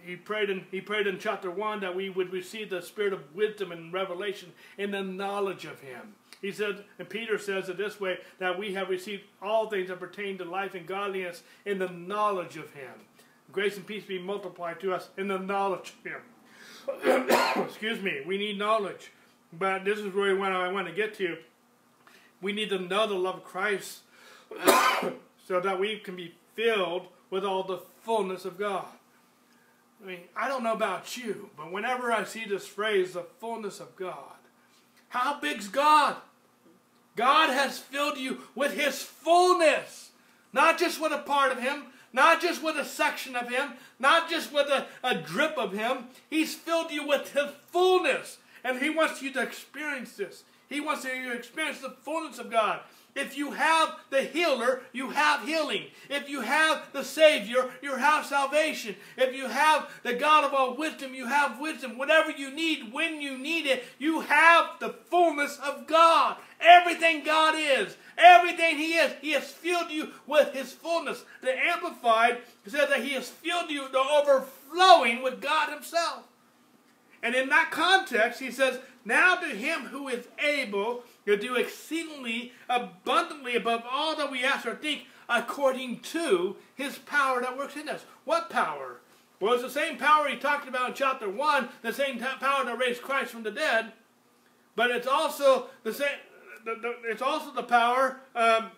Speaker 1: he prayed in he prayed in chapter one that we would receive the spirit of wisdom and revelation in the knowledge of him. He said, and Peter says it this way that we have received all things that pertain to life and godliness in the knowledge of him. Grace and peace be multiplied to us in the knowledge of him. Excuse me. We need knowledge, but this is really what I want to get to. We need to know the love of Christ so that we can be filled with all the fullness of God. I mean, I don't know about you, but whenever I see this phrase, the fullness of God, how big's God? God has filled you with His fullness, not just with a part of Him, not just with a section of Him, not just with a, a drip of Him. He's filled you with His fullness, and He wants you to experience this. He wants you to experience the fullness of God. If you have the healer, you have healing. If you have the Savior, you have salvation. If you have the God of all wisdom, you have wisdom. Whatever you need, when you need it, you have the fullness of God. Everything God is, everything He is, He has filled you with His fullness. The Amplified says that He has filled you to overflowing with God Himself. And in that context, He says, Now to Him who is able He'll do exceedingly abundantly above all that we ask or think, according to his power that works in us. What power? Well, it's the same power he talked about in chapter 1, the same power that raised Christ from the dead, but it's also the same. The, the, it's also the power um,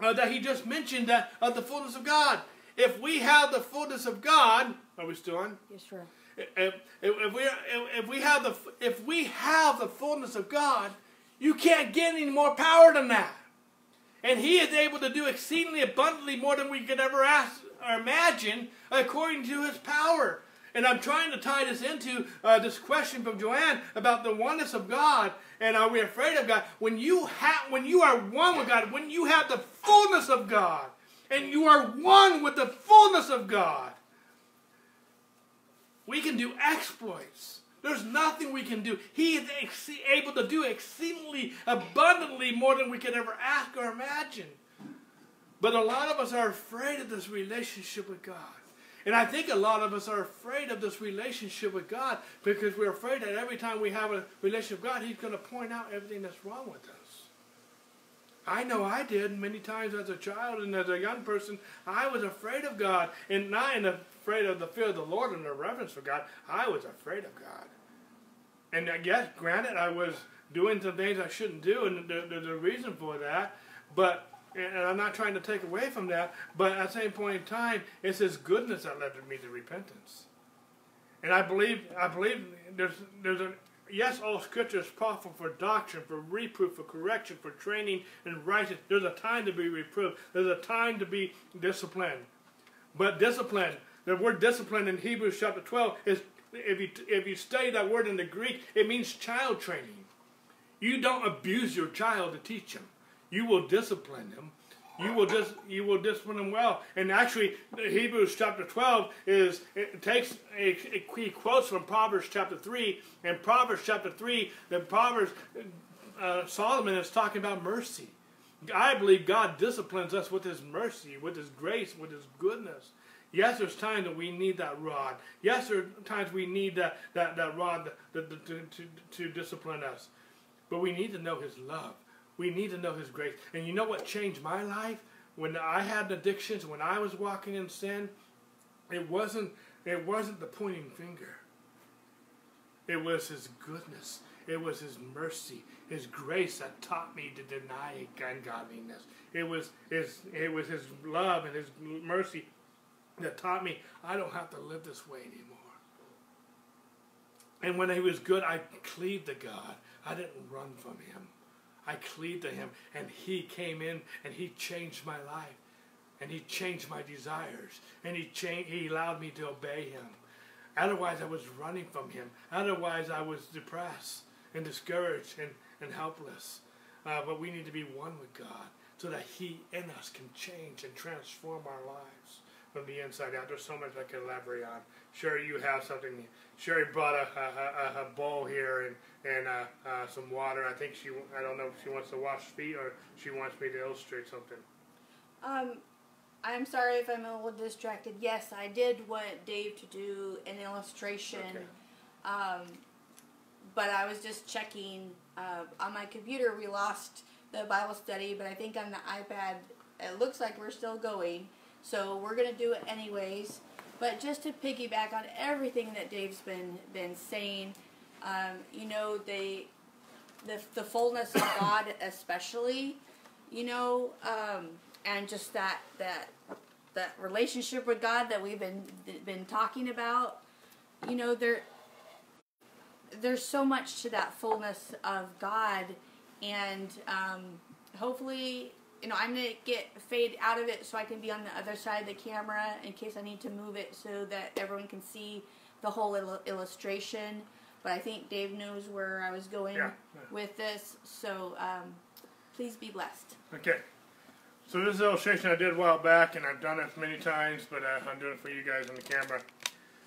Speaker 1: uh, that he just mentioned that of the fullness of God. If we have the fullness of God, are we still on?
Speaker 2: Yes, sir.
Speaker 1: If, if, if we if we have the if we have the fullness of God, you can't get any more power than that. And he is able to do exceedingly abundantly more than we could ever ask or imagine according to his power. And I'm trying to tie this into uh, this question from Joanne about the oneness of God and are we afraid of God? When you have, when you are one with God, when you have the fullness of God, and you are one with the fullness of God, we can do exploits. There's nothing we can do. He is able to do exceedingly abundantly more than we can ever ask or imagine. But a lot of us are afraid of this relationship with God. And I think a lot of us are afraid of this relationship with God because we're afraid that every time we have a relationship with God, He's going to point out everything that's wrong with us. I know I did many times as a child and as a young person. I was afraid of God, and not in afraid of the fear of the Lord and the reverence for God. I was afraid of God. And I guess, granted, I was doing some things I shouldn't do, and there's a reason for that. But and I'm not trying to take away from that, but at the same point in time, it's His goodness that led me to repentance. And I believe, I believe there's there's a yes, all Scripture is profitable for doctrine, for reproof, for correction, for training in righteousness. There's a time to be reproved. There's a time to be disciplined. But discipline, the word discipline in Hebrews chapter 12 is if you, if you study that word in the Greek, it means child training. You don't abuse your child to teach him. You will discipline him. You will dis, you will discipline him well. And actually, Hebrews chapter 12 is it takes it, he quotes from Proverbs chapter 3. And Proverbs chapter 3, the Proverbs uh, Solomon is talking about mercy. I believe God disciplines us with his mercy, with his grace, with his goodness. Yes, there's times that we need that rod. Yes, there are times we need that, that, that rod to, to, to, discipline us. But we need to know His love. We need to know His grace. And you know what changed my life? When I had addictions, when I was walking in sin, it wasn't it wasn't the pointing finger. It was his goodness. It was his mercy, his grace that taught me to deny ungodliness. It was his it was his love and his mercy that taught me I don't have to live this way anymore. And when he was good, I cleaved to God. I didn't run from him. I cleaved to him, and he came in and he changed my life, and he changed my desires, and he changed. He allowed me to obey him. Otherwise, I was running from him. Otherwise, I was depressed and discouraged and, and helpless. Uh, but we need to be one with God so that He in us can change and transform our lives from the inside out. There's so much I can elaborate on. Sherry, you have something. Sherry brought a, a, a, a bowl here and, and uh, uh, some water. I think she, I don't know if she wants to wash feet or she wants me to illustrate something.
Speaker 2: Um, I'm sorry if I'm a little distracted. Yes, I did want Dave to do an illustration.
Speaker 1: Okay.
Speaker 2: Um, but I was just checking uh, on my computer. We lost the Bible study, but I think on the iPad it looks like we're still going. So we're gonna do it anyways. But just to piggyback on everything that Dave's been been saying, um, you know, they the the fullness of God, especially, you know, um, and just that that that relationship with God that we've been been talking about. You know, there there's so much to that fullness of God, and um, hopefully, you know, I'm gonna get fade out of it so I can be on the other side of the camera in case I need to move it so that everyone can see the whole il- illustration. But I think Dave knows where I was going
Speaker 1: Yeah, yeah.
Speaker 2: with this, so um, please be blessed.
Speaker 1: Okay. So this is an illustration I did a while back, and I've done it many times, but uh, I'm doing it for you guys on the camera.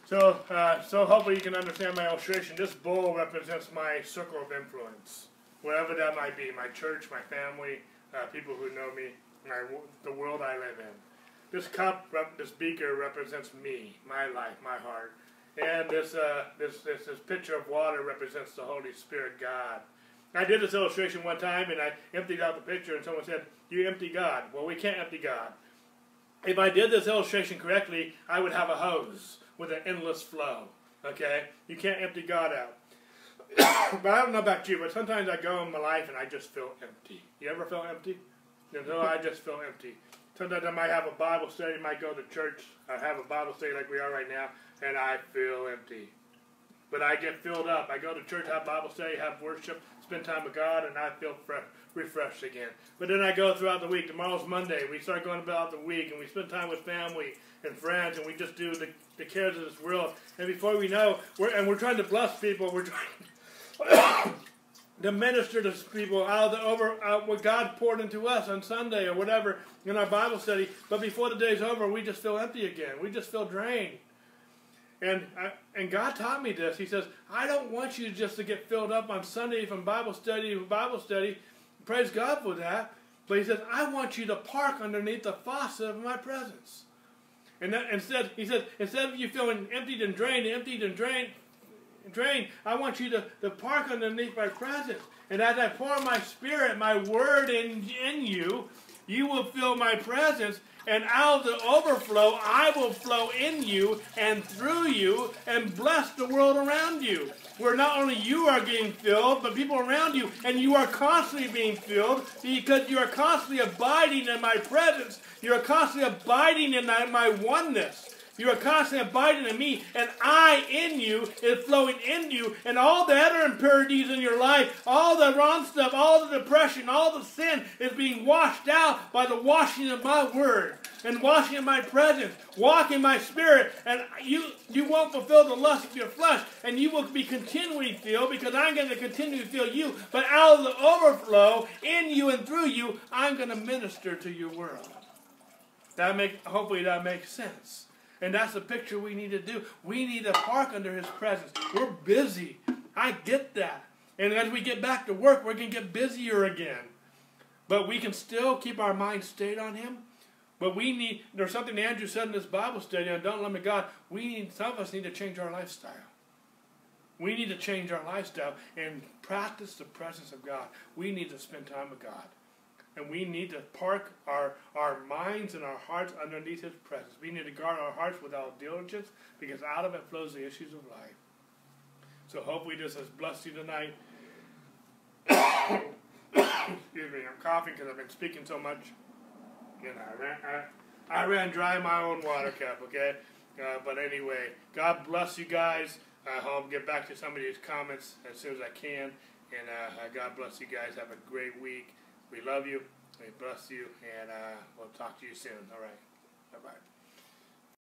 Speaker 1: So, uh, so hopefully you can understand my illustration. This bowl represents my circle of influence, whatever that might be, my church, my family, uh, people who know me, my, the world I live in. This cup, this beaker represents me, my life, my heart. And this, uh, this, this, this pitcher of water represents the Holy Spirit, God. I did this illustration one time and I emptied out the pitcher and someone said, You empty God. Well, we can't empty God. If I did this illustration correctly, I would have a hose with an endless flow. Okay? You can't empty God out. but I don't know about you, but sometimes I go in my life and I just feel empty. You ever feel empty? You know, I just feel empty. Sometimes I might have a Bible study, might go to church, I have a Bible study like we are right now, and I feel empty. But I get filled up. I go to church, have Bible study, have worship, spend time with God, and I feel fre- refreshed again. But then I go throughout the week. Tomorrow's Monday. We start going about the week, and we spend time with family and friends, and we just do the, the cares of this world. And before we know, we're and we're trying to bless people. We're trying to minister to people out of the over out what God poured into us on Sunday or whatever in our Bible study. But before the day's over, we just feel empty again. We just feel drained. And I, and God taught me this. He says, I don't want you just to get filled up on Sunday from Bible study to Bible study. Praise God for that. But he says, I want you to park underneath the faucet of my presence. And that, instead, he says, instead of you feeling emptied and drained, emptied and drained, drained, I want you to, to park underneath my presence. And as I pour my spirit, my word in, in you, you will feel my presence. And out of the overflow, I will flow in you and through you and bless the world around you. Where not only you are getting filled, but people around you, and you are constantly being filled because you are constantly abiding in my presence. You are constantly abiding in my oneness. You are constantly abiding in me, and I in you is flowing into you, and all the other impurities in your life, all the wrong stuff, all the depression, all the sin is being washed out by the washing of my word and washing of my presence, walking my spirit, and you you won't fulfill the lust of your flesh, and you will be continually filled because I'm going to continue to fill you. But out of the overflow in you and through you, I'm going to minister to your world. That make hopefully that makes sense. And that's the picture we need to do. We need to park under his presence. We're busy. I get that. And as we get back to work, we're going to get busier again. But we can still keep our mind stayed on him. But we need, there's something Andrew said in this Bible study on Don't Limit God. We need, some of us need to change our lifestyle. We need to change our lifestyle and practice the presence of God. We need to spend time with God. And we need to park our, our minds and our hearts underneath His presence. We need to guard our hearts with all diligence because out of it flows the issues of life. So hopefully this has blessed you tonight. Excuse me, I'm coughing because I've been speaking so much. You know, I ran, I, I ran dry my own water cup, okay? Uh, but anyway, God bless you guys. I hope i get back to some of these comments as soon as I can. And uh, God bless you guys. Have a great week. We love you. We bless you. And uh, we'll talk to you soon. All right. Bye bye.